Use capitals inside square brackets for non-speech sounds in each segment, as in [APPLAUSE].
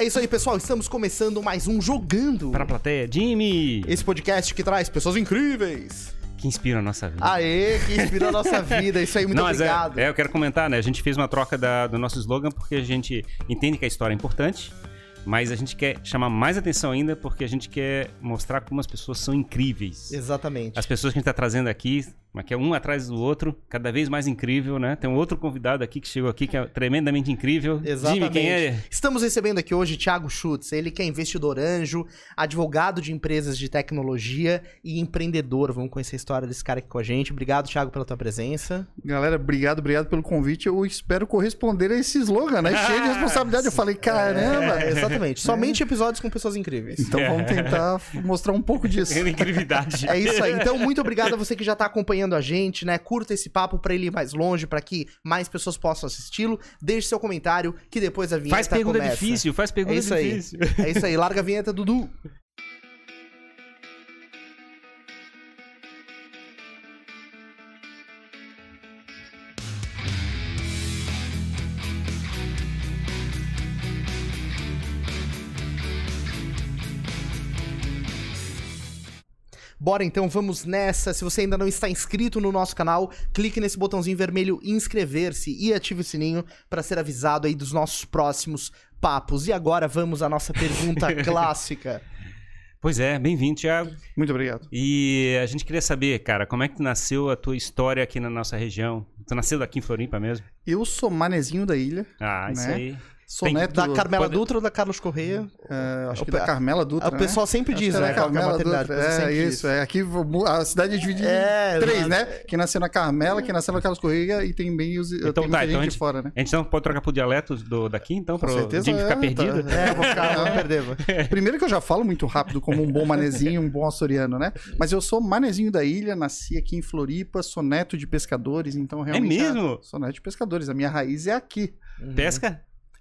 É isso aí, pessoal. Estamos começando mais um Jogando. Para a plateia, Jimmy! Esse podcast que traz pessoas incríveis. Que inspira a nossa vida. Aê, que inspira a nossa vida. Isso aí, muito Não, mas obrigado. É, é, eu quero comentar, né? A gente fez uma troca da- do nosso slogan porque a gente entende que a história é importante, mas a gente quer chamar mais atenção ainda porque a gente quer mostrar como as pessoas são incríveis. Exatamente. As pessoas que a gente tá trazendo aqui, mas que é um atrás do outro, cada vez mais incrível, né? Tem um outro convidado aqui que chegou aqui que é tremendamente incrível. Exatamente. Jimmy, quem é? Estamos recebendo aqui hoje Thiago Schutz, ele que é investidor anjo, advogado de empresas de tecnologia e empreendedor. Vamos conhecer a história desse cara aqui com a gente. Obrigado, Thiago, pela tua presença. Galera, obrigado, obrigado pelo convite. Eu espero corresponder a esse slogan, né? [LAUGHS] Cheio de responsabilidade. Eu falei, caramba. É, exatamente. Somente episódios com pessoas incríveis. Então vamos tentar mostrar um pouco disso. [LAUGHS] Incrívelidade. É isso aí. Então, muito obrigado a você que já tá acompanhando a gente, né? Curta esse papo pra ele ir mais longe, pra que mais pessoas possam assisti-lo. Deixe seu comentário, que depois a vinheta Faz pergunta começa. difícil, faz É pergunta isso aí. difícil. É isso aí. Larga a vinheta, Dudu. [LAUGHS] Bora então, vamos nessa. Se você ainda não está inscrito no nosso canal, clique nesse botãozinho vermelho inscrever-se e ative o sininho para ser avisado aí dos nossos próximos papos. E agora vamos à nossa pergunta [LAUGHS] clássica. Pois é, bem-vindo, Thiago. Muito obrigado. E a gente queria saber, cara, como é que nasceu a tua história aqui na nossa região? Tu nasceu daqui em Floripa mesmo? Eu sou manezinho da ilha. Ah, isso Né? aí. Sou Tem- neto Da Carmela Pode- Dutra ou da Carlos Correia? é, acho O que pe- da Carmela Dutra, o pessoal sempre Acho diz, que né? é Carmela Dutra. É, sempre diz. isso. É. Aqui a cidade é dividida É, em três, né? Quem nasceu na Carmela, quem nasceu na Carlos Correia e tem bem os, Então tem muita tá, gente então a de gente- fora, né? A gente não pode trocar por dialetos do, daqui, então, Com pra certeza, Jimmy ficar é, perdido? tá. É, vou ficar, vou perder. vou. [LAUGHS] Primeiro que eu já falo muito rápido, como um bom manezinho, um bom açoriano, né? Mas eu sou manezinho da ilha, nasci aqui em Floripa, sou neto de pescadores, então realmente... É mesmo? Sou neto de pescadores, a minha raiz é aqui. Pesca?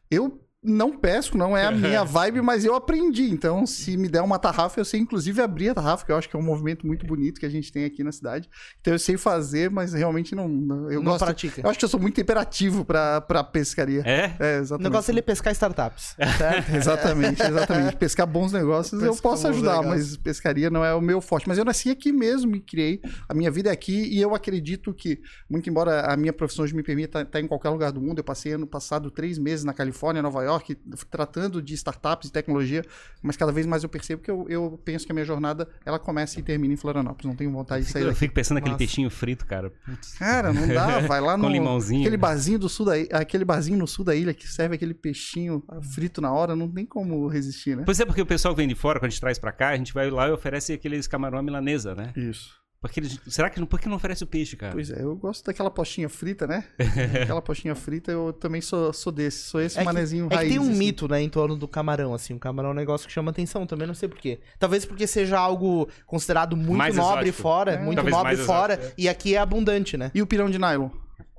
Eu não pesco, não é a minha vibe, mas eu aprendi. Então, se me der uma tarrafa, eu sei inclusive abrir a tarrafa, que eu acho que é um movimento muito bonito que a gente tem aqui na cidade. Então, eu sei fazer, mas realmente não. não- Eu Não gosto. pratica. Eu acho que eu sou muito imperativo pra pescaria. É? É, O exatamente. negócio dele é pescar startups, [LAUGHS] certo? Exatamente, exatamente. Pescar bons negócios eu Pescar posso bons ajudar, mas pescaria não é o meu forte. Mas eu nasci aqui mesmo, me criei. A minha vida é aqui e eu acredito que, muito embora a minha profissão hoje me permita estar em qualquer lugar do mundo, eu passei ano passado três meses na Califórnia, Nova York, tratando de startups e tecnologia, mas cada vez mais eu percebo que eu, eu penso que a minha jornada ela começa e termina em Florianópolis. Não tenho vontade de sair Eu fico pensando naquele peixinho frito, cara. Putz. Cara, não dá, vai lá [LAUGHS] Com no limãozinho. aquele barzinho do sul da ilha, aquele barzinho no sul da ilha que serve aquele peixinho frito na hora, não tem como resistir, né? Pois é, porque o pessoal que vem de fora, quando a gente traz pra cá, a gente vai lá e oferece aqueles camarão milanesa, né? Isso. Porque eles- será que não, por que não oferece o peixe, cara? Pois é, eu gosto daquela postinha frita, né? [LAUGHS] aquela postinha frita, eu também sou, sou desse, sou esse É que- manezinho É que raiz. tem um assim. mito, né, em torno do camarão, assim. O camarão é um negócio que chama atenção também, não sei porquê. Talvez porque seja algo considerado muito Mais nobre exótico. fora, É, muito talvez nobre fora, exótico, e aqui é abundante, né? E o pirão de nylon?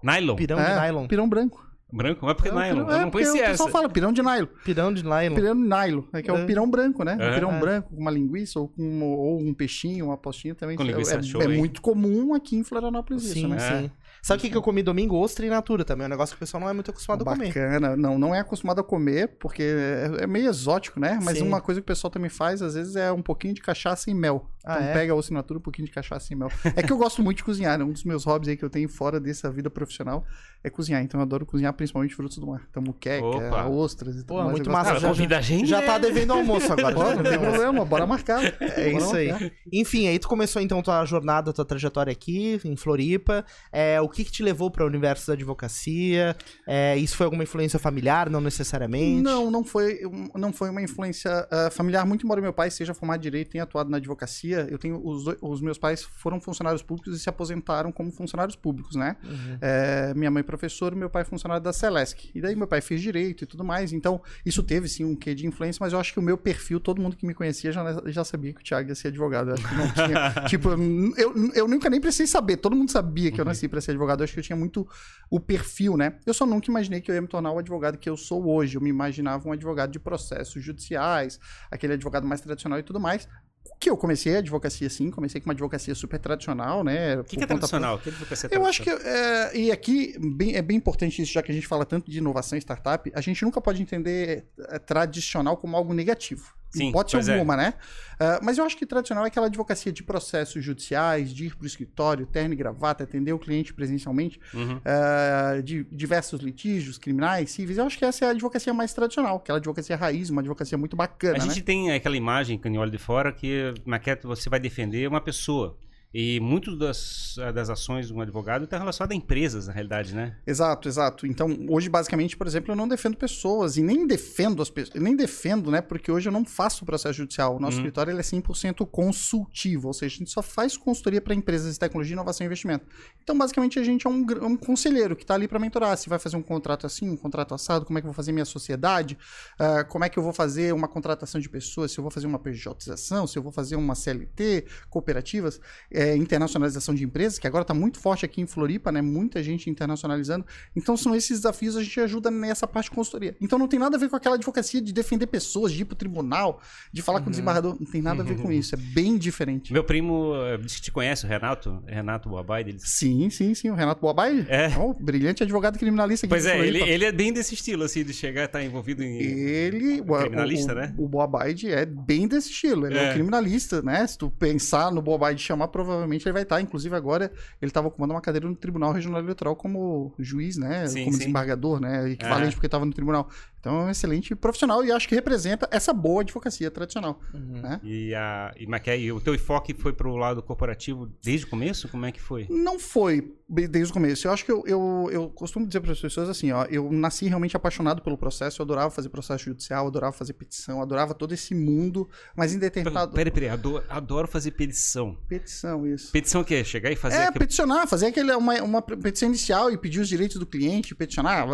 Nylon? Pirão é, de nylon. Pirão branco. Branco? Mas por que É, o nylon? pirão- Eu é, não porque conhecia o essa. pessoal fala pirão de nylon. Pirão de nylon. Pirão de nylon, é que é, É. o pirão branco, né? É. O pirão É. branco com uma linguiça ou com ou um peixinho, uma postinha também. Com é- linguiça é, show, é muito comum aqui em Florianópolis isso, Sim, né? É. sim. Sabe o que, que eu comi domingo? Ostra in natura também. É um negócio que o pessoal não é muito acostumado a comer. Bacana. Não, não é acostumado a comer, porque é, é meio exótico, né? Mas Sim. uma coisa que o pessoal também faz, às vezes, é um pouquinho de cachaça e mel. Ah, então é? pega a assinatura, um pouquinho de cachaça e mel. É que eu gosto muito de cozinhar, né? Um dos meus hobbies aí que eu tenho fora dessa vida profissional é cozinhar. Então eu adoro cozinhar principalmente frutos do mar. Então muqueca, Opa. ostras e tudo Pô, mais. muito massa. Cara, já- convida a gente. Já né? tá devendo almoço agora. Não tem problema, bora marcar. É isso aí. Enfim, aí tu começou então tua jornada, tua trajetória aqui em Floripa. É, o que, que te levou para o universo da advocacia? É, isso foi alguma influência familiar, não necessariamente? Não, não foi, não foi uma influência ah, familiar, muito embora meu pai seja formado em direito e tenha atuado na advocacia, eu tenho os, dois- os meus pais foram funcionários públicos e se aposentaram como funcionários públicos, né? Uhum. É, minha mãe professora, meu pai funcionário da Celesc. E daí meu pai fez direito e tudo mais, então isso teve sim um quê de influência, mas eu acho que o meu perfil, todo mundo que me conhecia já, já sabia que o Thiago ia ser advogado. Eu acho que não [LAUGHS] tinha, tipo, eu, eu nunca nem precisei saber, todo mundo sabia que eu nasci para ser advogado, eu acho que eu tinha muito o perfil, né? Eu só nunca imaginei que eu ia me tornar o advogado que eu sou hoje. Eu me imaginava um advogado de processos judiciais, aquele advogado mais tradicional e tudo mais. Que eu comecei a advocacia assim, comecei com uma advocacia super tradicional, né? O que, que é tradicional? O que advocacia é Eu acho que, é, e aqui bem, é bem importante isso, já que a gente fala tanto de inovação e startup, a gente nunca pode entender é, tradicional como algo negativo. Sim, Pode ser pois é. alguma, né? Ah, mas eu acho que tradicional é aquela advocacia de processos judiciais, de ir para o escritório, terno e gravata, atender o cliente presencialmente, Uhum. ah, de diversos litígios criminais, civis. Eu acho que essa é a advocacia mais tradicional, aquela advocacia raiz, uma advocacia muito bacana, A né? gente tem aquela imagem que olha de fora que maquete você vai defender uma pessoa. E muito das, das ações de um advogado está relacionado a empresas, na realidade, né? Exato, exato. Então, hoje, basicamente, por exemplo, eu não defendo pessoas e nem defendo as pessoas, nem defendo, né? Porque hoje eu não faço processo judicial. O nosso Uhum. escritório ele é 100% consultivo, ou seja, a gente só faz consultoria para empresas de tecnologia, inovação e investimento. Então, basicamente, a gente é um, um conselheiro que está ali para mentorar. Se vai fazer um contrato assim, um contrato assado, como é que eu vou fazer minha sociedade, ah, como é que eu vou fazer uma contratação de pessoas, se eu vou fazer uma PJização, se eu vou fazer uma CLT, cooperativas, é, internacionalização de empresas, que agora está muito forte aqui em Floripa, né? Muita gente internacionalizando. Então são esses desafios a gente ajuda nessa parte de consultoria. Então não tem nada a ver com aquela advocacia de defender pessoas, de ir pro tribunal, de falar com o desembargador. Não tem nada a ver com isso. É bem diferente. Meu primo eh, disse que te conhece, o Renato, Renato Boabaide. Ele... Sim, sim, sim. O Renato Boabai É. um brilhante advogado criminalista aqui Pois é, ele, ele é bem desse estilo, assim, de chegar e estar envolvido em. Ele, o, Criminalista, o, né? O Boabaide é bem desse estilo. Ele é. É. um criminalista, né? Se tu pensar no Boabaide chamar, provavelmente ele vai estar. Inclusive, agora ele estava ocupando uma cadeira no Tribunal Regional Eleitoral como juiz, né? Sim, como sim. desembargador, né? Equivalente É. porque estava no tribunal. Então é um excelente profissional e acho que representa essa boa advocacia tradicional. Uhum. Né? E, a, e, Maquia, e o teu enfoque foi pro lado corporativo desde o começo? Como é que foi? Não foi desde o começo. Eu acho que eu, eu, eu costumo dizer para as pessoas assim, ó, eu nasci realmente apaixonado pelo processo, eu adorava fazer processo judicial, adorava fazer petição, adorava todo esse mundo, mas em determinado... Peraí, peraí, adoro, adoro fazer petição. Petição, isso. Petição o quê? Chegar e fazer. É, aquele- peticionar, fazer aquele, uma, uma petição inicial e pedir os direitos do cliente, peticionar,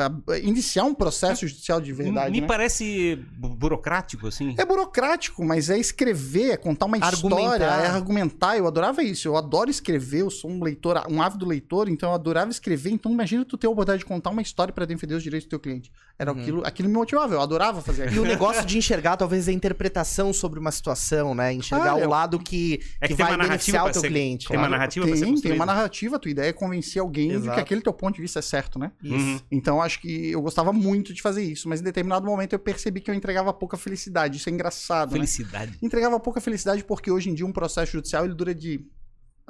iniciar um processo judicial de verdade. Me né? parece bu- burocrático, assim. É burocrático, mas é escrever, é contar uma Argumentar. história, é argumentar. Eu adorava isso, eu adoro escrever, eu sou um leitor, um ávido leitor, então eu adorava escrever. Então imagina tu ter a oportunidade de contar uma história para defender os direitos do teu cliente. Era aquilo, aquilo me motivava, eu adorava fazer E aquilo. o negócio de enxergar, talvez, a interpretação sobre uma situação, né? Enxergar Ah, o eu- lado que, É que, que vai uma narrativa beneficiar o teu ser- cliente. tem uma claro. narrativa pra ser tem, tem uma narrativa, a tua ideia é convencer alguém de Exato. que aquele teu ponto de vista é certo, né? Isso. Uhum. Então acho que eu gostava muito de fazer isso, mas determinado momento eu percebi que eu entregava pouca felicidade. Isso é engraçado, né? Felicidade. Entregava pouca felicidade porque hoje em dia um processo judicial ele dura de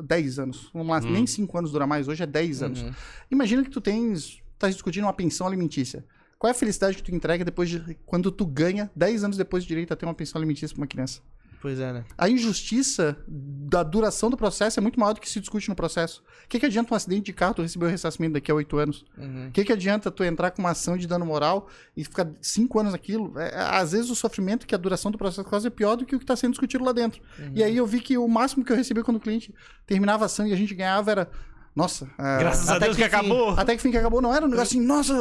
10 anos. Vamos lá, Hum. nem 5 anos dura mais, hoje é 10 anos. Uhum. Imagina que tu tens, tá discutindo uma pensão alimentícia. Qual é a felicidade que tu entrega depois de quando tu ganha 10 anos depois de direito a ter uma pensão alimentícia para uma criança? Pois é, né? A injustiça da duração do processo é muito maior do que se discute no processo. O que, que adianta um acidente de carro tu receber o ressarcimento daqui a 8 anos? Uhum. O que, que adianta tu entrar com uma ação de dano moral e ficar cinco anos naquilo? É, às vezes o sofrimento que a duração do processo quase é pior do que o que está sendo discutido lá dentro. E aí eu vi que o máximo que eu recebi quando o cliente terminava a ação e a gente ganhava era. Nossa, é, Graças a até Deus que, que acabou. Até que fim que acabou, não era um negócio assim, [LAUGHS] nossa,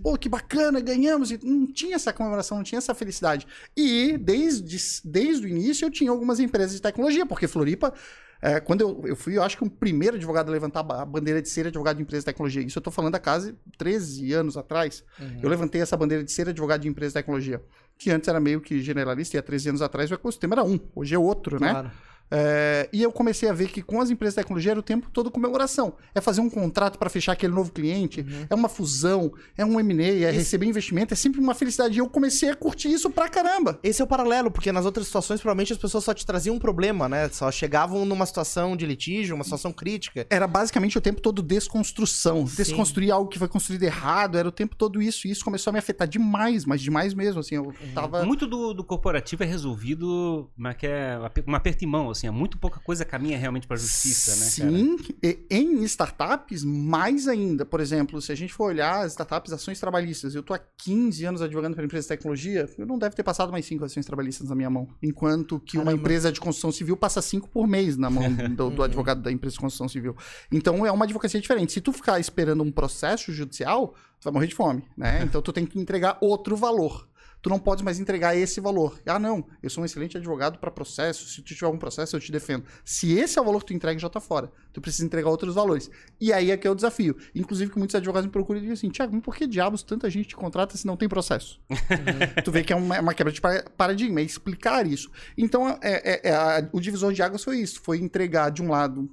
pô, que bacana, ganhamos. E não tinha essa comemoração, não tinha essa felicidade. E desde, desde o início eu tinha algumas empresas de tecnologia, porque Floripa, é, quando eu, eu fui, eu acho que o primeiro advogado a levantar a bandeira de ser advogado de empresa de tecnologia. Isso eu tô falando da casa 13 anos atrás. Uhum. Eu levantei essa bandeira de ser advogado de empresa de tecnologia. Que antes era meio que generalista, e há 13 anos atrás o ecossistema era um, hoje é outro, né? É, e eu comecei a ver que com as empresas de tecnologia era o tempo todo comemoração. É fazer um contrato para fechar aquele novo cliente, é uma fusão, é um M&A, é receber investimento, é sempre uma felicidade. E eu comecei a curtir isso pra caramba. Esse é o paralelo, porque nas outras situações, provavelmente as pessoas só te traziam um problema, né? Só chegavam numa situação de litígio, uma situação crítica. Era basicamente o tempo todo desconstrução. Sim. Desconstruir algo que foi construído errado, era o tempo todo isso. E isso começou a me afetar demais, mas demais mesmo, assim. Eu tava... Muito do, do corporativo é resolvido, mas que é um aperto de mão, assim, é muito pouca coisa caminha realmente para justiça, né, cara? Sim, e em startups, mais ainda. Por exemplo, se a gente for olhar as startups, ações trabalhistas, eu tô há 15 anos advogando para empresa de tecnologia, eu não deve ter passado mais 5 ações trabalhistas na minha mão. Enquanto que uma Caramba. empresa de construção civil passa 5 por mês na mão [LAUGHS] do, do advogado da empresa de construção civil. Então é uma advocacia diferente. Se tu ficar esperando um processo judicial, tu vai morrer de fome, né? Então tu tem que entregar outro valor. Tu não podes mais entregar esse valor. Ah, não, eu sou um excelente advogado para processo, se tu tiver algum processo eu te defendo. Se esse é o valor que tu entrega, já tá fora. Tu precisa entregar outros valores. E aí é que é o desafio. Inclusive que muitos advogados me procuram e dizem assim, Tiago, mas por que diabos tanta gente te contrata se não tem processo? [LAUGHS] tu vê que é uma, uma quebra de para- paradigma, é explicar isso. Então, é, é- é a- o divisor de águas foi isso, foi entregar de um lado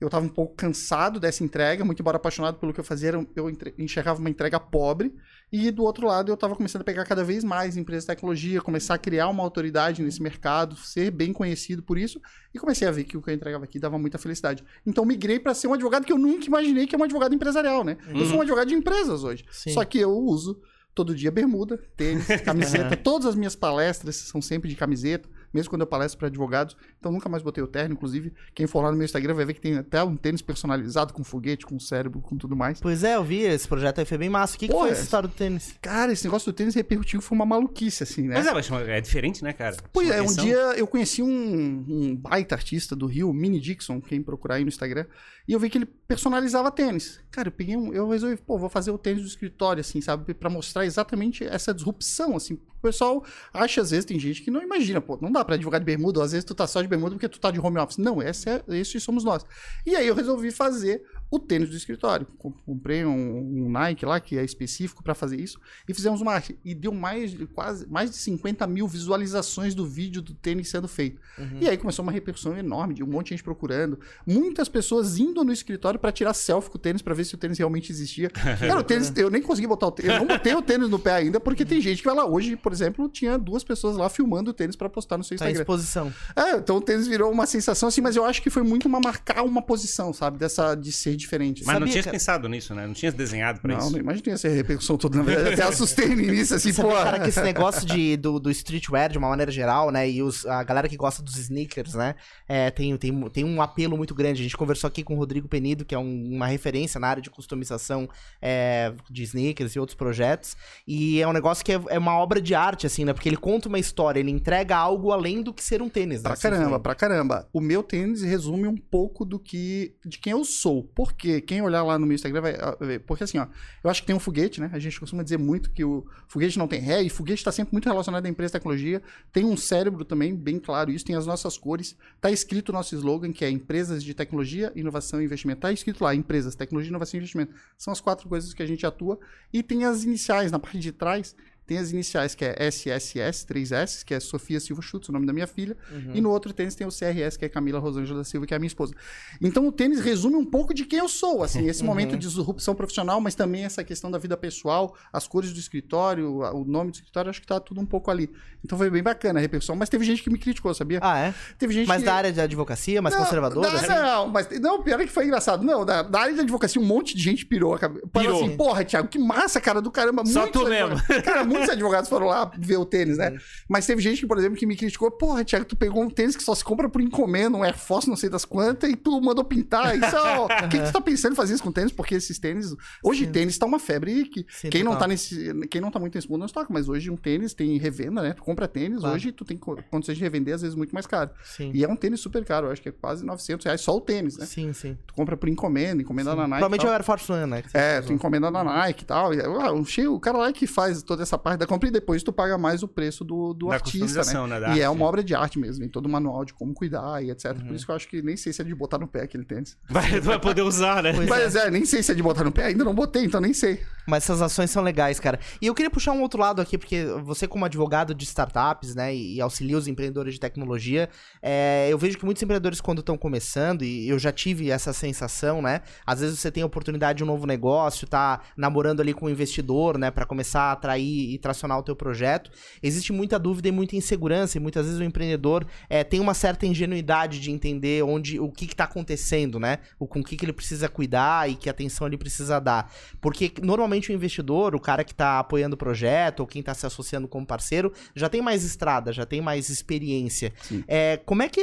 eu estava um pouco cansado dessa entrega, muito embora apaixonado pelo que eu fazia, eu enxergava uma entrega pobre. E do outro lado, eu estava começando a pegar cada vez mais empresas de tecnologia, começar a criar uma autoridade nesse mercado, ser bem conhecido por isso. E comecei a ver que o que eu entregava aqui dava muita felicidade. Então, migrei para ser um advogado que eu nunca imaginei que é um advogado empresarial, né? Eu sou um advogado de empresas hoje. Sim. Só que eu uso todo dia bermuda, tênis, [LAUGHS] camiseta. Todas as minhas palestras são sempre de camiseta, mesmo quando eu palestro para advogados. Então nunca mais botei o terno. Inclusive, quem for lá no meu Instagram vai ver que tem até um tênis personalizado com foguete, com cérebro, com tudo mais. Pois é, eu vi, esse projeto aí foi bem massa. O que, que foi essa história do tênis? Cara, esse negócio do tênis repercutiu foi uma maluquice, assim, né? Mas é, mas é diferente, né, cara? Pois é, um dia eu conheci um, um baita artista do Rio, Mini Dixon, quem procurar aí no Instagram, e eu vi que ele personalizava tênis. Cara, eu peguei um, eu resolvi, pô, vou fazer o tênis do escritório, assim, sabe, Pra mostrar exatamente essa disrupção, assim. O pessoal acha, às vezes, tem gente que não imagina, pô, não dá pra advogar de bermuda, às vezes tu tá só de bermuda porque tu tá de home office. Não, esse é, esse somos nós. E aí eu resolvi fazer o tênis do escritório. Com- Comprei um, um Nike lá, que é específico pra fazer isso, e fizemos uma arte. E deu mais de quase mais de 50 mil visualizações do vídeo do tênis sendo feito. E aí começou uma repercussão enorme, de um monte de gente procurando. Muitas pessoas indo no escritório pra tirar selfie com o tênis pra ver se o tênis realmente existia. [LAUGHS] Cara, o tênis, eu nem consegui botar o tênis. Eu não botei o tênis no pé ainda, porque tem gente que vai lá. Hoje, por exemplo, tinha duas pessoas lá filmando o tênis pra postar no seu Tá Instagram. exposição. É, então o tênis virou uma sensação assim, mas eu acho que foi muito uma marcar uma posição, sabe? Dessa de ser diferente. Mas não Sabia, tinha cara? pensado nisso, né? Não tinha desenhado pra Não, isso. não imaginei essa repercussão toda. Na verdade, até assustei no início, assim, pô. cara, que esse negócio de, do, do streetwear, de uma maneira geral, né? E os, a galera que gosta dos sneakers, né? É, tem, tem, tem um apelo muito grande. A gente conversou aqui com o Rodrigo Penido, que é um- uma referência na área de customização é, de sneakers e outros projetos. E é um negócio que é, é uma obra de arte, assim, né? Porque ele conta uma história, ele entrega algo além do que ser um tênis, né? Pra Assim, caramba, foi. pra caramba. O meu tênis resume um pouco do que. de quem eu sou. Por quê? Quem olhar lá no meu Instagram vai ver. Porque assim, ó, eu acho que tem um foguete, né? A gente costuma dizer muito que o foguete não tem ré, e foguete tá sempre muito relacionado à empresa de tecnologia. Tem um cérebro também, bem claro isso, tem as nossas cores. Tá escrito o nosso slogan, que é Empresas de Tecnologia, Inovação e Investimento. Tá escrito lá, Empresas, Tecnologia, Inovação e Investimento. São as quatro coisas que a gente atua. E tem as iniciais na parte de trás. Tem as iniciais que é SSS, 3S, que é Sofia Silva Schutz, o nome da minha filha. E no outro tênis tem o CRS, que é Camila Rosângela Silva, que é a minha esposa. Então o tênis resume um pouco de quem eu sou, assim, esse [LAUGHS] momento de disrupção profissional, mas também essa questão da vida pessoal, as cores do escritório, o nome do escritório, acho que tá tudo um pouco ali. Então foi bem bacana a repercussão, mas teve gente que me criticou, sabia? Ah, é? Teve gente Mas que... da área de advocacia, mais Não, conservadora? Não, assim? não, mas não, pior é que foi engraçado. Não, da, da área de advocacia, um monte de gente pirou. a cabe- Falou Pirou. assim, porra, Thiago, que massa, cara do caramba. Só tu advogados- Cara, [LAUGHS] muitos advogados foram lá ver o tênis, né? Mas teve gente, que, por exemplo, que me criticou. Porra, Thiago, tu pegou um tênis que só se compra por encomenda, um Air Force não sei das quantas, e tu mandou pintar. Isso, ó, o [LAUGHS] que, que tu tá pensando em fazer isso com tênis? Porque esses tênis... Hoje Sim. tênis tá uma febre que Sim, quem não tá nesse... Quem não tá muito nesse mundo não estoca, mas hoje um tênis tem revenda, né? Tu compra tênis, Claro. hoje tu tem co- condições de revender, às vezes, muito mais caro. Sim. E é um tênis super caro, eu acho que é quase 900 reais só o tênis, né? Sim, sim. Tu compra por encomenda, encomenda na Nike. Provavelmente é o. Air Force One, né? É, tu encomenda na Nike e tal. Ah, o, cara lá é que faz toda essa parte da compra e depois tu paga mais o preço do, do Da artista, né? né, E é uma obra de arte mesmo, tem todo o manual de como cuidar e etc. Uhum. Por isso que eu acho que nem sei se é de botar no pé aquele tênis. Vai, tu vai poder usar, né? Pois Mas é. nem sei se é de botar no pé, ainda não botei, então nem sei. Mas essas ações são legais, cara. E eu queria puxar um outro lado aqui, porque você, como advogado de startups, né, e auxilia os empreendedores de tecnologia, é, eu vejo que muitos empreendedores, quando estão começando, e eu já tive essa sensação, né? Às vezes você tem a oportunidade de um novo negócio, tá namorando ali com um investidor, né, para começar a atrair e tracionar o teu projeto. Existe muita dúvida e muita insegurança, e muitas vezes o empreendedor é, tem uma certa ingenuidade de entender onde o que, que tá acontecendo, né? O com o que, que ele precisa cuidar e que atenção ele precisa dar. Porque normalmente o investidor, o cara que tá apoiando o projeto, ou quem tá se associando como parceiro, já tem mais estrada, já tem mais experiência. Sim. É, como é que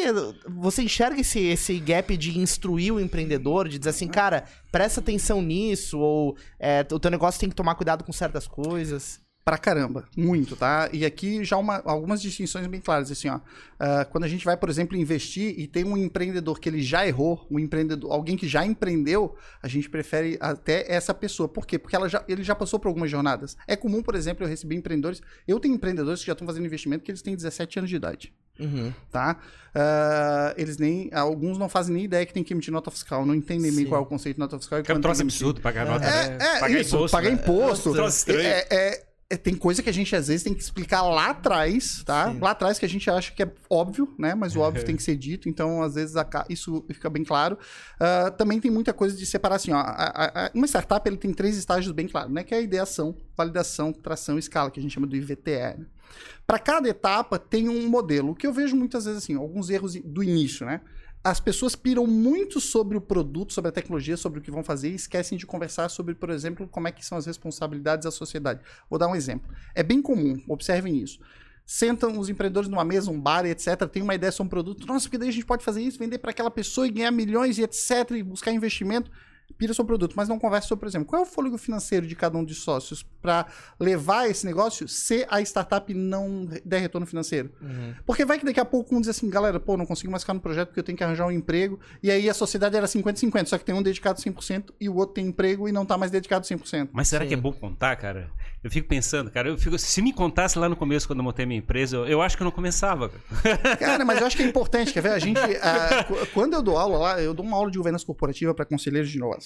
você enxerga esse, esse gap de instruir o empreendedor, de dizer assim, cara, presta atenção nisso, ou é, o teu negócio tem que tomar cuidado com certas coisas? Pra caramba, muito, tá? E aqui já uma, algumas distinções bem claras, assim, ó. Uh, quando a gente vai, por exemplo, investir e tem um empreendedor que ele já errou, um empreendedor, alguém que já empreendeu, a gente prefere até essa pessoa. Por quê? Porque ela já, ele já passou por algumas jornadas. É comum, por exemplo, eu receber empreendedores. Eu tenho empreendedores que já estão fazendo investimento que eles têm 17 anos de idade. Uhum. Tá? Uh, eles nem. Alguns não fazem nem ideia que tem que emitir nota fiscal, não entendem Sim. meio qual é o conceito de nota fiscal. e Que é um troço absurdo pagar nota. É, né? é pagar isso, imposto. pagar né? imposto. É um troço estranho. É, é- é- tem coisa que a gente às vezes tem que explicar lá atrás, tá? Sim. Lá atrás que a gente acha que é óbvio, né? Mas o [LAUGHS] óbvio tem que ser dito, então às vezes isso fica bem claro. Ah, também tem muita coisa de separar assim, ó. a- a- uma startup ele tem três estágios bem claros, né? Que é a ideação, validação, tração e escala, que a gente chama do IVTE. Né? Para cada etapa tem um modelo. O que eu vejo muitas vezes assim, alguns erros do início, né? As pessoas piram muito sobre o produto, sobre a tecnologia, sobre o que vão fazer e esquecem de conversar sobre, por exemplo, como é que são as responsabilidades da sociedade. Vou dar um exemplo. É bem comum, observem isso. Sentam os empreendedores numa mesa, um bar, etc. Tem uma ideia sobre um produto. Nossa, porque daí a gente pode fazer isso, vender para aquela pessoa e ganhar milhões e etc. E buscar investimento. Pira sobre o produto, mas não conversa sobre, por exemplo, qual é o fôlego financeiro de cada um dos sócios para levar esse negócio se a startup não der retorno financeiro. Uhum. Porque vai que daqui a pouco um diz assim, galera, pô, não consigo mais ficar no projeto porque eu tenho que arranjar um emprego. E aí a sociedade era 50-50, só que tem um dedicado 100% e o outro tem emprego e não tá mais dedicado 100%. Mas será Sim. que é bom contar, cara? Eu fico pensando, cara, eu fico, se me contasse lá no começo, quando eu montei minha empresa, eu, eu acho que eu não começava. cara. [LAUGHS] Cara, mas eu acho que é importante, quer ver? A gente, ah, [LAUGHS] qu- quando eu dou aula lá, eu dou uma aula de governança corporativa para conselheiros de inovação,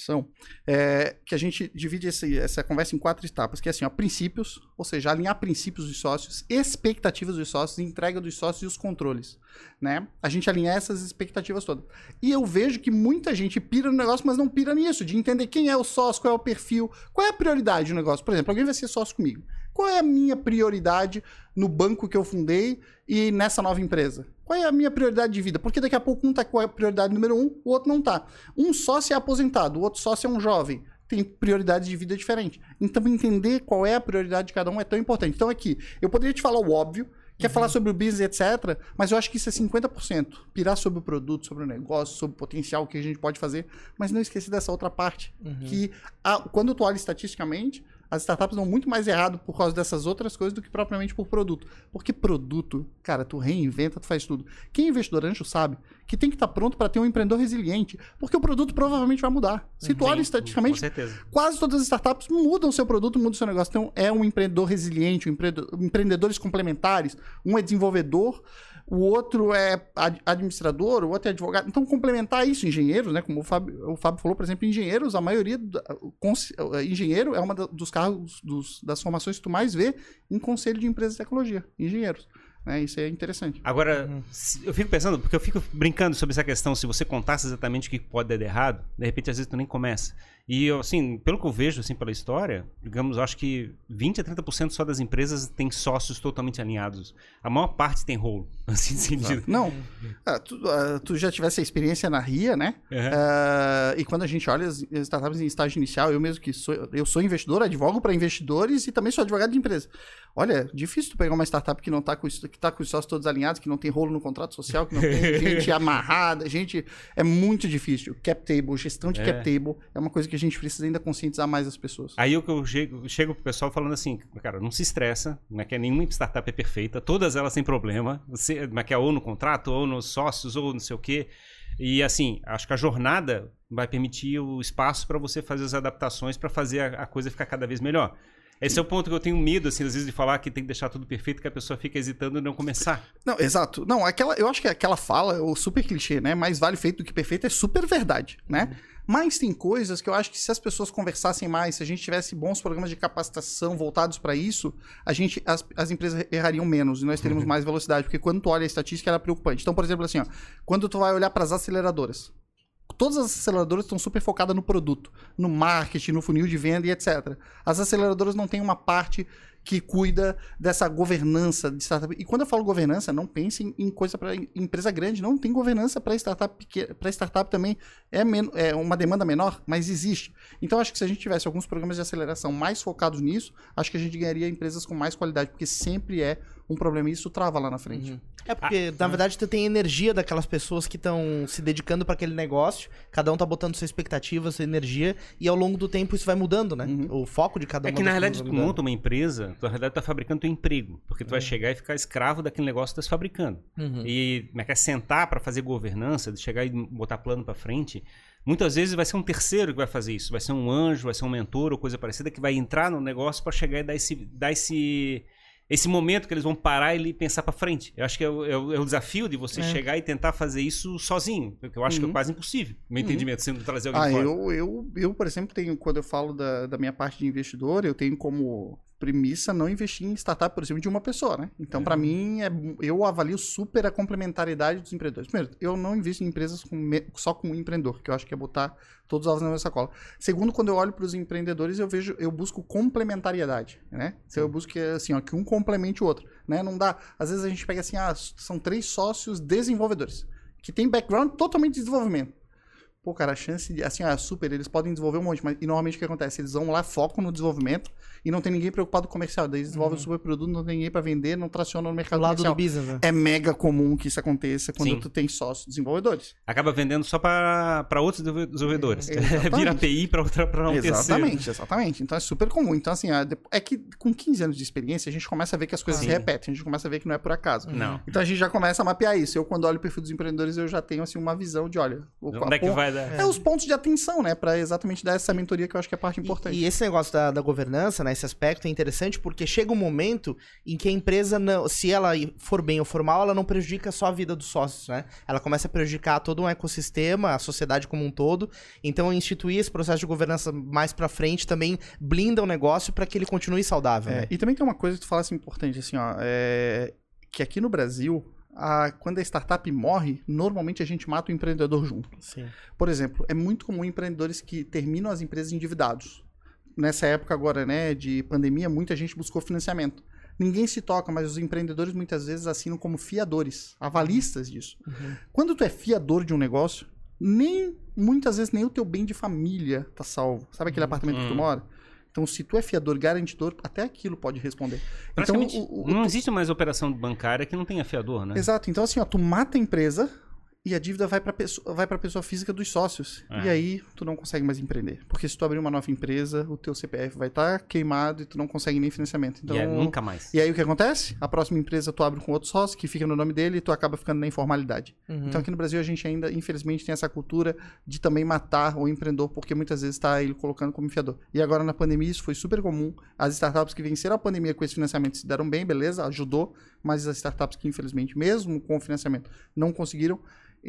é, que a gente divide esse- essa conversa em quatro etapas, que é assim, ó, princípios, ou seja, alinhar princípios dos sócios, expectativas dos sócios, entrega dos sócios e os controles, né? A gente alinhar essas expectativas todas. E eu vejo que muita gente pira no negócio, mas não pira nisso, de entender quem é o sócio, qual é o perfil, qual é a prioridade do negócio. Por exemplo, alguém vai ser sócio comigo. Qual é a minha prioridade no banco que eu fundei e nessa nova empresa? Qual é a minha prioridade de vida? Porque daqui a pouco um tá com a prioridade número um, o outro não tá. Um sócio é aposentado, o outro sócio é um jovem. Tem prioridade de vida diferente. Então, entender qual é a prioridade de cada um é tão importante. Então, aqui, eu poderia te falar o óbvio, que é falar sobre o business, etc. Mas eu acho que isso é 50%. Pirar sobre o produto, sobre o negócio, sobre o potencial que a gente pode fazer. Mas não esquecer dessa outra parte. Que a- quando tu olha estatisticamente, as startups dão muito mais errado por causa dessas outras coisas do que propriamente por produto. Porque produto, cara, tu reinventa, tu faz tudo. Quem é investidor anjo sabe que tem que estar pronto para ter um empreendedor resiliente. Porque o produto provavelmente vai mudar. Se tu olha Com estatisticamente, quase todas as startups mudam seu produto, mudam seu negócio. Então, é um empreendedor resiliente, um empreendedor- empreendedores complementares. Um é desenvolvedor, o outro é ad- administrador, o outro é advogado. Então, complementar isso, engenheiros, né? Como o Fábio, o Fábio falou, por exemplo, engenheiros, a maioria. da- cons- engenheiro é uma da- dos cargos, dos- das formações que tu mais vê em conselho de empresas de tecnologia. Engenheiros. Né? Isso é interessante. Agora, se- eu fico pensando, porque eu fico brincando sobre essa questão, se você contasse exatamente o que pode dar de errado, de repente às vezes tu nem começa. E assim, pelo que eu vejo assim pela história, digamos, acho que 20 a 30% só das empresas tem sócios totalmente alinhados. A maior parte tem rolo, [LAUGHS] assim sentido. Não, ah, tu, ah, tu já tivesse a experiência na RIA, né? Uhum. Ah, e quando a gente olha as startups em estágio inicial, eu mesmo que sou, eu sou investidor, advogo para investidores e também sou advogado de empresa. Olha, é difícil tu pegar uma startup que não tá com, que tá com os sócios todos alinhados, que não tem rolo no contrato social, que não tem [LAUGHS] gente amarrada, gente. É muito difícil. Cap table, gestão de É. cap table é uma coisa que a gente precisa ainda conscientizar mais as pessoas. Aí o que eu chego, chego pro pessoal falando assim, cara, não se estressa, não é que nenhuma startup é perfeita, todas elas têm problema, você, mas que é ou no contrato, ou nos sócios, ou não sei o quê. E assim, acho que a jornada vai permitir o espaço para você fazer as adaptações para fazer a, a coisa ficar cada vez melhor. Esse é o ponto que eu tenho medo, assim, às vezes, de falar que tem que deixar tudo perfeito, que a pessoa fica hesitando em não começar. Não, exato. Não, aquela, eu acho que aquela fala, o super clichê, né? Mais vale feito do que perfeito é super verdade, né? Mas tem coisas que eu acho que se as pessoas conversassem mais, se a gente tivesse bons programas de capacitação voltados para isso, a gente, as, as empresas errariam menos e nós teríamos mais velocidade. Porque quando tu olha a estatística, ela é preocupante. Então, por exemplo, assim, ó, quando tu vai olhar para as aceleradoras, todas as aceleradoras estão super focadas no produto, no marketing, no funil de venda e etc. As aceleradoras não têm uma parte que cuida dessa governança de startup. E quando eu falo governança, não pense em, coisa para empresa grande, não tem governança para startup pequena, para startup também é, é uma demanda menor, mas existe. Então acho que se a gente tivesse alguns programas de aceleração mais focados nisso, acho que a gente ganharia empresas com mais qualidade, porque sempre é um problema e isso trava lá na frente. Uhum. É porque, na verdade, tu tem energia daquelas pessoas que estão se dedicando para aquele negócio, cada um tá botando sua expectativa, sua energia, e ao longo do tempo isso vai mudando, né? O foco de cada um É que na realidade tu monta uma empresa, tu na realidade tá fabricando teu emprego, porque tu vai chegar e ficar escravo daquele negócio que tu tá fabricando. Uhum. E como é que é sentar para fazer governança, de chegar e botar plano para frente, muitas vezes vai ser um terceiro que vai fazer isso, vai ser um anjo, vai ser um mentor ou coisa parecida que vai entrar no negócio para chegar e dar esse dar esse esse momento que eles vão parar e pensar para frente. Eu acho que é o, é o- é o desafio de você É. chegar e tentar fazer isso sozinho, porque eu acho que é Uhum. quase impossível, meu entendimento, sendo trazer alguém Ah, de fora. eu, eu, eu, por exemplo, tenho, quando eu falo da, da minha parte de investidor, eu tenho como premissa não investir em startup, por exemplo, de uma pessoa, né? Então, pra mim, é, eu avalio super a complementariedade dos empreendedores. Primeiro, eu não invisto em empresas com me- só com um empreendedor, que eu acho que é botar todos os ovos na mesma sacola. Segundo, quando eu olho para os empreendedores, eu vejo, eu busco complementariedade, né? Então, eu busco assim, ó, que um complemente o outro, né? Não dá. Às vezes a gente pega assim, ah, são três sócios desenvolvedores que tem background totalmente de desenvolvimento. Pô, cara, a chance de. Assim, ah, super, eles podem desenvolver um monte, mas e normalmente o que acontece? Eles vão lá, focam no desenvolvimento e não tem ninguém preocupado com o comercial. Daí eles desenvolvem o super produto, não tem ninguém pra vender, não traciona no O mercado lado do comercial. business, né? É mega comum que isso aconteça quando Sim. tu tem sócios desenvolvedores. Acaba vendendo só para outros desenvolve- desenvolvedores. Exatamente. [LAUGHS] Vira API para outra para um terceiro. exatamente, exatamente. Então é super comum. Então, assim, ah, é que com 15 anos de experiência, a gente começa a ver que as coisas Sim. se repetem, a gente começa a ver que não é por acaso. Não. Então a gente já começa a mapear isso. Eu, quando olho o perfil dos empreendedores, eu já tenho assim, uma visão de, olha, o- Onde é que a- vai dar? É os pontos de atenção, né? Pra exatamente dar essa mentoria que eu acho que é a parte importante. E, e esse negócio da, da governança, né, esse aspecto é interessante porque chega um momento em que a empresa, não, se ela for bem ou for mal, ela não prejudica só a vida dos sócios, né? Ela começa a prejudicar todo um ecossistema, a sociedade como um todo. Então, instituir esse processo de governança mais pra frente também blinda o negócio para que ele continue saudável, É, né? e também tem uma coisa que tu falasse importante, assim, ó, é, que aqui no Brasil, a- quando a startup morre, normalmente a gente mata o empreendedor junto. Sim. Por exemplo, é muito comum empreendedores que terminam as empresas endividados. Nessa época agora, né, de pandemia, muita gente buscou financiamento. Ninguém se toca, mas os empreendedores muitas vezes assinam como fiadores, avalistas disso. Quando tu é fiador de um negócio, nem muitas vezes nem o teu bem de família tá salvo. Sabe aquele apartamento que tu Uhum. mora? Então, se tu é fiador, garantidor, até aquilo pode responder. Então, o- o- não existe mais operação bancária que não tenha fiador, né? Exato. Então, assim, ó, tu mata a empresa e a dívida vai para pessoa, vai pra pessoa física dos sócios. É. E aí, tu não consegue mais empreender. Porque se tu abrir uma nova empresa, o teu CPF vai estar queimado e tu não consegue nem financiamento. Então, E é nunca mais. e aí o que acontece? A próxima empresa tu abre com outro sócio que fica no nome dele e tu acaba ficando na informalidade. Uhum. Então aqui no Brasil a gente ainda, infelizmente, tem essa cultura de também matar o empreendedor, porque muitas vezes está ele colocando como fiador. E agora na pandemia isso foi super comum. As startups que venceram a pandemia com esse financiamento se deram bem, beleza, ajudou, mas as startups que infelizmente, mesmo com o financiamento, não conseguiram,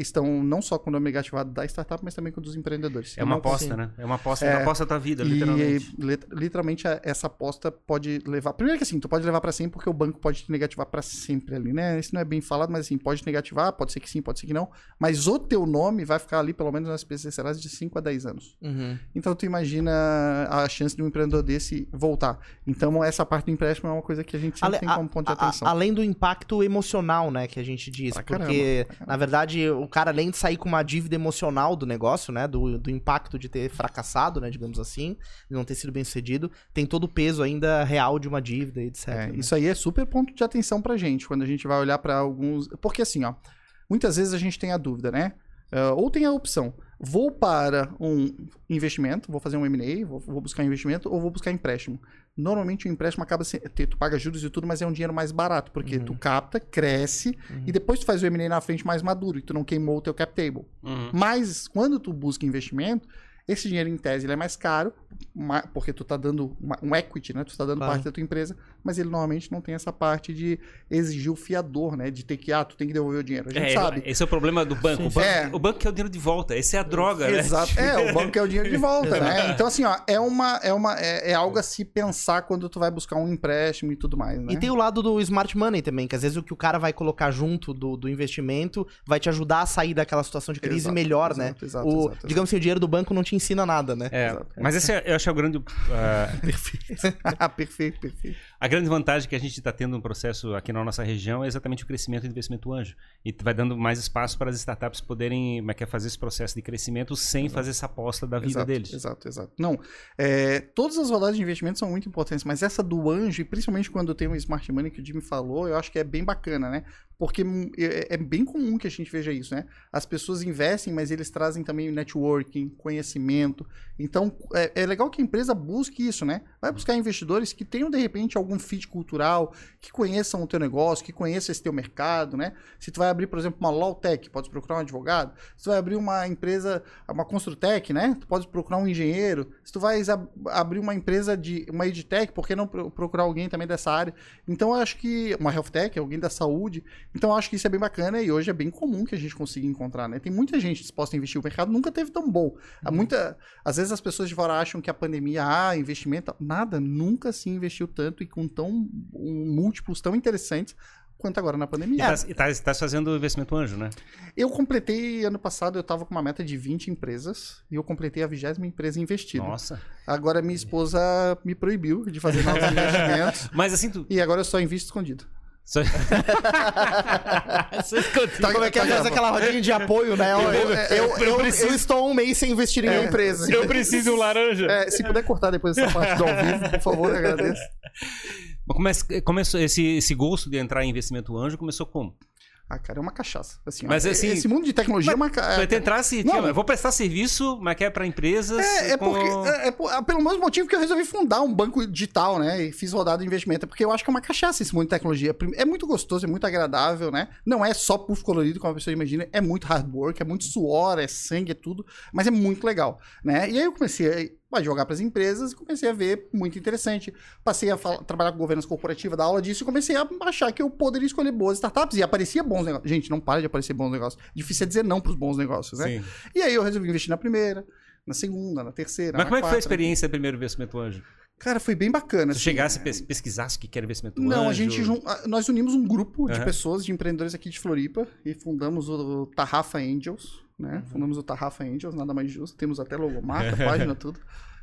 estão não só com o nome negativado da startup, mas também com o dos empreendedores. É uma Não aposta, sim. né? É uma aposta, É. é. aposta da vida, e literalmente. lit- literalmente a- essa aposta pode levar. Primeiro que assim, tu pode levar pra sempre porque o banco pode te negativar pra sempre ali, né? Isso não é bem falado, mas assim, pode te negativar, pode ser que sim, pode ser que não. Mas o teu nome vai ficar ali, pelo menos nas PCCRAs, de 5 a 10 anos. Uhum. Então tu imagina a chance de um empreendedor desse voltar. Então essa parte do empréstimo é uma coisa que a gente sempre Ale- tem como ponto de a- a- atenção. além do impacto emocional, né, que a gente diz. Pra porque, caramba, caramba. na verdade, o cara, além de sair com uma dívida emocional do negócio, né, do, do impacto de ter fracassado, né, digamos assim, de não ter sido bem sucedido, tem todo o peso ainda real de uma dívida, etc. É, né? isso aí é super ponto de atenção pra gente, quando a gente vai olhar pra alguns. Porque assim, ó, muitas vezes a gente tem a dúvida, né? Ah, ou tem a opção, vou para um investimento, vou fazer um M&A, vou, vou buscar investimento, ou vou buscar empréstimo. Normalmente o empréstimo acaba sendo, tu paga juros e tudo, mas é um dinheiro mais barato, porque tu capta, cresce, e depois tu faz o M&A na frente mais maduro, e tu não queimou o teu cap table. Uhum. Mas quando tu busca investimento, esse dinheiro em tese ele é mais caro, porque tu tá dando uma- um equity, né? Tu tá dando Claro. parte da tua empresa, mas ele normalmente não tem essa parte de exigir o fiador, né? De ter que, ah, tu tem que devolver o dinheiro. A gente É, sabe. Esse é o problema do banco. O banco, É. o banco quer o dinheiro de volta. Essa é a droga, né? Exato. É, o banco quer o dinheiro de volta, né? Então, assim, ó, é, uma, é, uma, é, é algo a se pensar quando tu vai buscar um empréstimo e tudo mais, né? E tem o lado do smart money também, que às vezes o que o cara vai colocar junto do, do investimento vai te ajudar a sair daquela situação de crise Exato, melhor, né? exato, exato, o, exato, digamos assim, o dinheiro do banco não te ensina nada, né? É, Exato. mas esse é, eu acho que é o grande. [LAUGHS] [LAUGHS] ah, perfeito. perfeito, perfeito. A grande vantagem que a gente está tendo no processo aqui na nossa região é exatamente o crescimento do investimento anjo. E vai dando mais espaço para as startups poderem como é que é, fazer esse processo de crescimento sem fazer essa aposta da vida exato, deles. Exato, exato. Não, é, todas as rodadas de investimento são muito importantes, mas essa do anjo, e principalmente quando tem o Smart Money que o Jimmy falou, eu acho que é bem bacana, né? Porque hum, é, é bem comum que a gente veja isso, né? As pessoas investem, mas eles trazem também networking, conhecimento. Então, é, é legal que a empresa busque isso, né? Vai buscar investidores que tenham, de repente, algum fit cultural, que conheçam o teu negócio, que conheçam esse teu mercado, né? Se tu vai abrir, por exemplo, uma law tech, pode procurar um advogado. Se tu vai abrir uma empresa, uma construtech, né? Tu pode procurar um engenheiro. Se tu vai ab- abrir uma empresa de uma edtech, por que não pro- procurar alguém também dessa área? Então, eu acho que uma health tech, alguém da saúde. Então, eu acho que isso é bem bacana e hoje é bem comum que a gente consiga encontrar, né? Tem muita gente disposta a investir. O mercado nunca teve tão bom. Há muita, às vezes as pessoas de fora acham que a pandemia, ah, investimento, nada, nunca se investiu tanto e com tão um, múltiplos tão interessantes quanto agora na E pandemia. está tá, fazendo o investimento anjo, né? Eu completei ano passado, eu estava com uma meta de 20 empresas e eu completei a vigésima empresa investida. Nossa. Agora minha esposa me proibiu de fazer novos [LAUGHS] investimentos Mas assim, tu. e agora eu só invisto escondido. Só... Tá- Como é que é? tá aquela rodinha de apoio, né? Eu, eu, eu, eu- eu estou há um mês sem investir em É. minha empresa. Eu preciso de um laranja. É, se puder cortar depois essa parte do ao vivo, por favor, agradeço. Mas come- começou esse, esse gosto de entrar em investimento anjo começou como? Ah, cara, é uma cachaça. Assim, ó, Mas, assim, esse mundo de tecnologia é uma ca- Vai entrar se. Não. eu vou prestar serviço, mas que é para empresas. É, é com- porque. É, é é pelo mesmo motivo que eu resolvi fundar um banco digital, né? E fiz rodada de investimento. É porque eu acho que é uma cachaça esse mundo de tecnologia. É muito gostoso, é muito agradável, né? Não é só puff colorido, como a pessoa imagina. É muito hard work, é muito suor, é sangue, é tudo. Mas é muito legal, né? E aí eu comecei a jogar para as empresas e comecei a ver muito interessante. Passei a fala- trabalhar com governança corporativa, dar aula disso e comecei a achar que eu poderia escolher boas startups. E aparecia bons negócios. Gente, não para de aparecer bons negócios. Difícil é dizer não para os bons negócios, né? Sim. E aí eu resolvi investir na primeira, na segunda, na terceira. Mas na como é que foi a quarta. experiência do primeiro investimento anjo? Cara, foi bem bacana. Se assim. chegasse e pes- pesquisasse o que era investimento anjo. Não, a gente nós unimos um grupo de pessoas, de empreendedores aqui de Floripa e fundamos o Tarrafa Angels, né? Fundamos o Tarrafa Angels, nada mais justo. Temos até logomarca, [LAUGHS] página, tudo.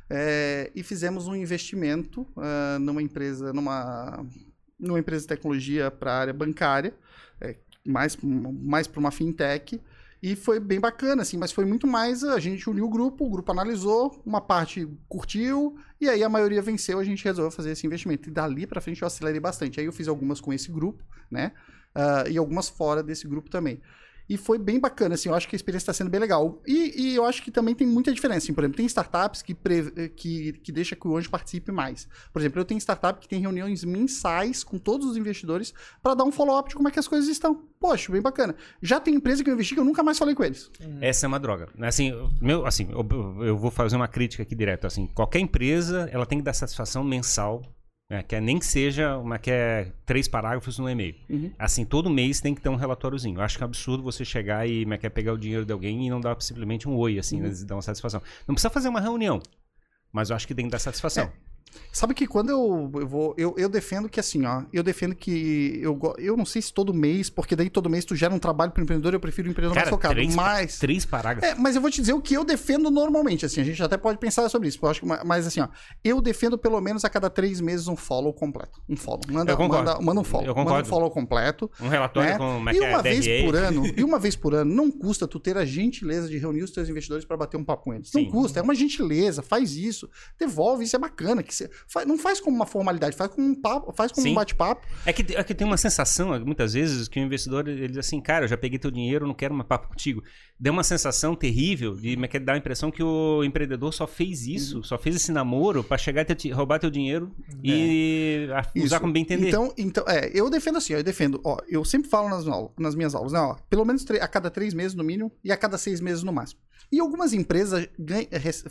É, e fizemos um investimento ah, numa empresa, numa, numa empresa de tecnologia para a área bancária, é, mais, mais para uma fintech. E foi bem bacana, assim, mas foi muito mais. A gente uniu o grupo, o grupo analisou, uma parte curtiu, e aí a maioria venceu, a gente resolveu fazer esse investimento. E dali pra frente eu acelerei bastante. Aí eu fiz algumas com esse grupo, né? Ah, e algumas fora desse grupo também. E foi bem bacana, assim, eu acho que a experiência está sendo bem legal. E, e eu acho que também tem muita diferença. Assim, por exemplo, tem startups que, pre- que, que deixa que o anjo participe mais. Por exemplo, eu tenho startup que tem reuniões mensais com todos os investidores para dar um follow-up de como é que as coisas estão. Poxa, bem bacana. Já tem empresa que eu investi que eu nunca mais falei com eles. Essa é uma droga. Assim, meu, assim, eu, eu vou fazer uma crítica aqui direto. Assim, qualquer empresa, ela tem que dar satisfação mensal, né, que é, nem que seja uma que é três parágrafos no e-mail. Uhum. Assim, todo mês tem que ter um relatóriozio. Eu acho que é um absurdo você chegar e como é que é, pegar o dinheiro de alguém e não dar simplesmente um oi, assim, né, dar uma satisfação. Não precisa fazer uma reunião, mas eu acho que tem que dar satisfação. Sabe que quando eu, eu vou. Eu, eu defendo que assim, ó. Eu defendo que. Eu, eu não sei se todo mês, porque daí todo mês tu gera um trabalho pro empreendedor, eu prefiro o empreendedor mais Cara, focado. três, Mas. três parágrafos. É, mas eu vou te dizer o que eu defendo normalmente, assim, a gente até pode pensar sobre isso, eu acho que, ma- mas assim, ó, eu defendo pelo menos a cada três meses um follow completo, um follow, manda, concordo. manda, manda um follow, Eu manda um concordo. follow completo, Um relatório né? com é e é, uma vez DRE. por [LAUGHS] ano, e uma vez por ano, não custa tu ter a gentileza de reunir os teus investidores para bater um papo com eles, Sim. não custa, é uma gentileza, faz isso, devolve, isso é bacana, que você, faz- não faz como uma formalidade, faz como um papo, faz como Sim. um bate-papo, É que, é que tem uma sensação, muitas vezes, que o investidor ele diz assim, cara, eu já peguei teu dinheiro, não quero mais papo contigo. Deu uma sensação terrível de que dá a impressão que o empreendedor só fez Uhum. isso, só fez esse namoro pra chegar e roubar teu dinheiro e a- usar É. Isso. como bem entender. Então, então, é, eu defendo assim, ó, eu defendo, ó, eu sempre falo nas, nas minhas aulas, né, ó, pelo menos a cada três meses no mínimo e a cada seis meses no máximo. E algumas empresas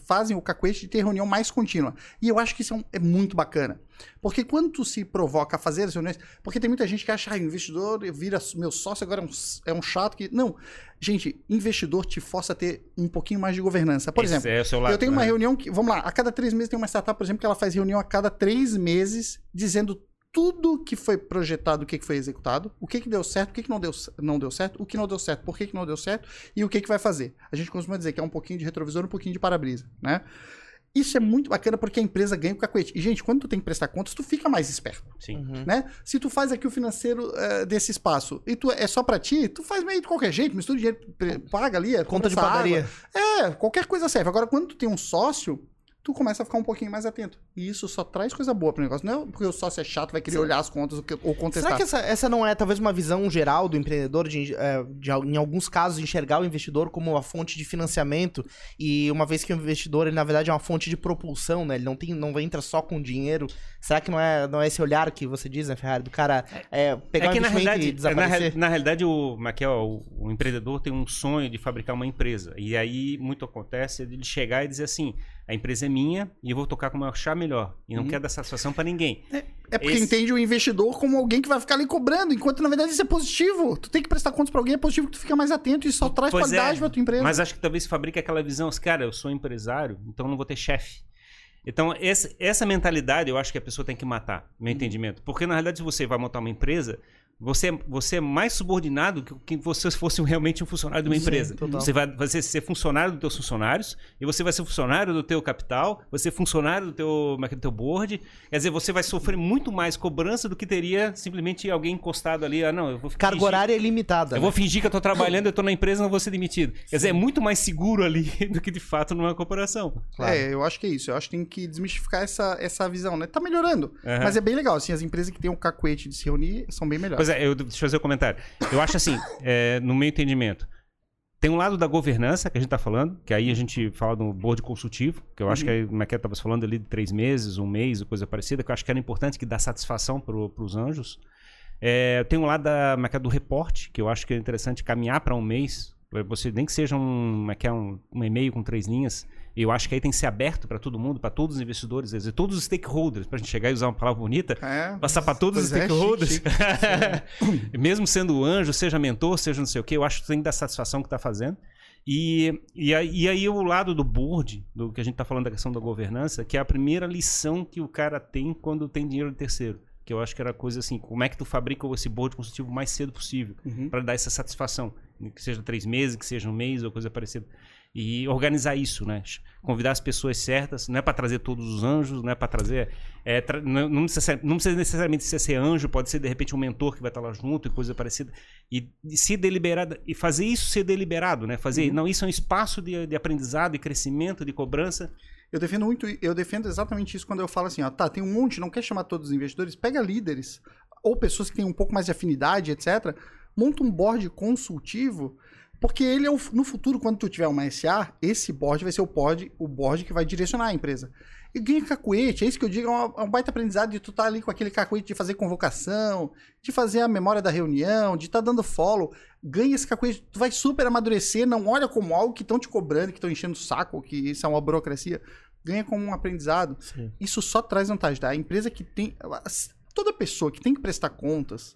fazem o cacuete de ter reunião mais contínua. E eu acho que isso é, um- é muito bacana. Porque quando tu se provoca a fazer as reuniões, porque tem muita gente que acha, ah, investidor vira meu sócio, agora é um, é um chato que. Não. Gente, investidor te força a ter um pouquinho mais de governança. Por Esse exemplo, é lado, eu tenho uma né? reunião que, vamos lá, a cada três meses tem uma startup, por exemplo, que ela faz reunião a cada três meses, dizendo tudo que foi projetado, o que que foi executado, o que que deu certo, o que que não deu, não deu certo, o que não deu certo, por que que não deu certo e o que que vai fazer. A gente costuma dizer que é um pouquinho de retrovisor, um pouquinho de para-brisa, né? Isso é muito bacana porque a empresa ganha o cacuete. E, gente, quando tu tem que prestar contas, tu fica mais esperto, Sim. Uhum. né? Se tu faz aqui o financeiro eh, desse espaço e tu é só pra ti, tu faz meio de qualquer jeito, mistura dinheiro, paga ali, Conta de padaria. água. É, qualquer coisa serve. Agora, quando tu tem um sócio, tu começa a ficar um pouquinho mais atento. E isso só traz coisa boa pro negócio. Não é porque o sócio é chato, vai querer olhar as contas ou contestar. Será que essa, essa não é talvez uma visão geral do empreendedor, de, é, de em alguns casos, enxergar o investidor como uma fonte de financiamento? E uma vez que o investidor, ele na verdade é uma fonte de propulsão, né? Ele não, tem, não entra só com dinheiro. Será que não é, não é esse olhar que você diz, né, Ferrari? Do cara é, pegar é que um na realidade, e na, desaparecer? real- na realidade o, Maquiel, o, o empreendedor tem um sonho de fabricar uma empresa. E aí muito acontece de ele chegar e dizer assim: a empresa é minha e eu vou tocar como eu achar melhor. E não Uhum. quer dar satisfação para ninguém. É porque Esse- entende o investidor como alguém que vai ficar ali cobrando, enquanto na verdade isso é positivo. Tu tem que prestar contas pra alguém, é positivo que tu fica mais atento e só traz Pois qualidade é, pra tua empresa. Mas acho que talvez se fabrique aquela visão, assim, cara, eu sou empresário, então eu não vou ter chefe. Então, esse- essa mentalidade eu acho que a pessoa tem que matar, meu Uhum. entendimento. Porque, na realidade, se você vai montar uma empresa, você, você é mais subordinado que que você fosse realmente um funcionário de uma Sim, empresa. total. Você vai, vai ser, ser funcionário dos teus funcionários, e você vai ser funcionário do teu capital, você ser funcionário do teu, é é, do teu board. Quer dizer, você vai sofrer muito mais cobrança do que teria simplesmente alguém encostado ali. Ah, não, eu vou Carga horária é limitada. eu né? vou fingir que eu tô trabalhando, eu tô na empresa, não vou ser demitido. Quer dizer, é muito mais seguro ali [LAUGHS] do que de fato numa corporação. Claro. É, eu acho que é isso. Eu acho que tem que desmistificar essa, essa visão, né? Tá melhorando. Aham. Mas é bem legal, assim, as empresas que têm o cacuete de se reunir são bem melhores. Pois é, eu, deixa eu fazer um comentário. Eu acho assim, é, no meu entendimento, tem um lado da governança que a gente tá falando, que aí a gente fala do board consultivo, que eu acho que aí, o Maquete estava falando ali de três meses, um mês, ou coisa parecida, que eu acho que era importante, que dá satisfação para os anjos. É, tem um lado da, Maquete do reporte, que eu acho que é interessante caminhar para um mês, você nem que seja um, um, um e-mail com três linhas, eu acho que aí tem que ser aberto para todo mundo, para todos os investidores, dizer, todos os stakeholders, para a gente chegar e usar uma palavra bonita, É, Passar para todos os é, stakeholders. chique, [LAUGHS] Mesmo sendo anjo, seja mentor, seja não sei o que, eu acho que tem que dar satisfação que está fazendo. E, e, aí, e aí o lado do board, do que a gente está falando da questão da governança, que é a primeira lição que o cara tem quando tem dinheiro de terceiro. Que eu acho que era coisa assim, como é que tu fabrica esse board consultivo o mais cedo possível, Uhum. para dar essa satisfação. Que seja três meses, que seja um mês ou coisa parecida. E organizar isso, né? Convidar as pessoas certas, não é para trazer todos os anjos, não é para trazer. é, tra- não, não precisa, não precisa necessariamente ser, ser anjo, pode ser de repente um mentor que vai estar lá junto e coisa parecida. E, e se deliberado, e fazer isso ser deliberado, né? Fazer, não, isso é um espaço de, de aprendizado, de crescimento, de cobrança. Eu defendo muito, eu defendo exatamente isso quando eu falo assim, ó, tá, tem um monte, não quer chamar todos os investidores, pega líderes ou pessoas que têm um pouco mais de afinidade, etc. Monta um board consultivo, porque ele é o, no futuro quando tu tiver uma SA, esse board vai ser o board, o board que vai direcionar a empresa. E ganha cacuete, é isso que eu digo, é, uma- é um baita aprendizado de tu estar ali com aquele cacuete de fazer convocação, de fazer a memória da reunião, de estar dando follow. Ganha esse cacuete, tu vai super amadurecer, não olha como algo que estão te cobrando, que estão enchendo o saco, que isso é uma burocracia. Ganha como um aprendizado. Sim. Isso só traz vantagem, tá? A empresa que tem. Toda pessoa que tem que prestar contas.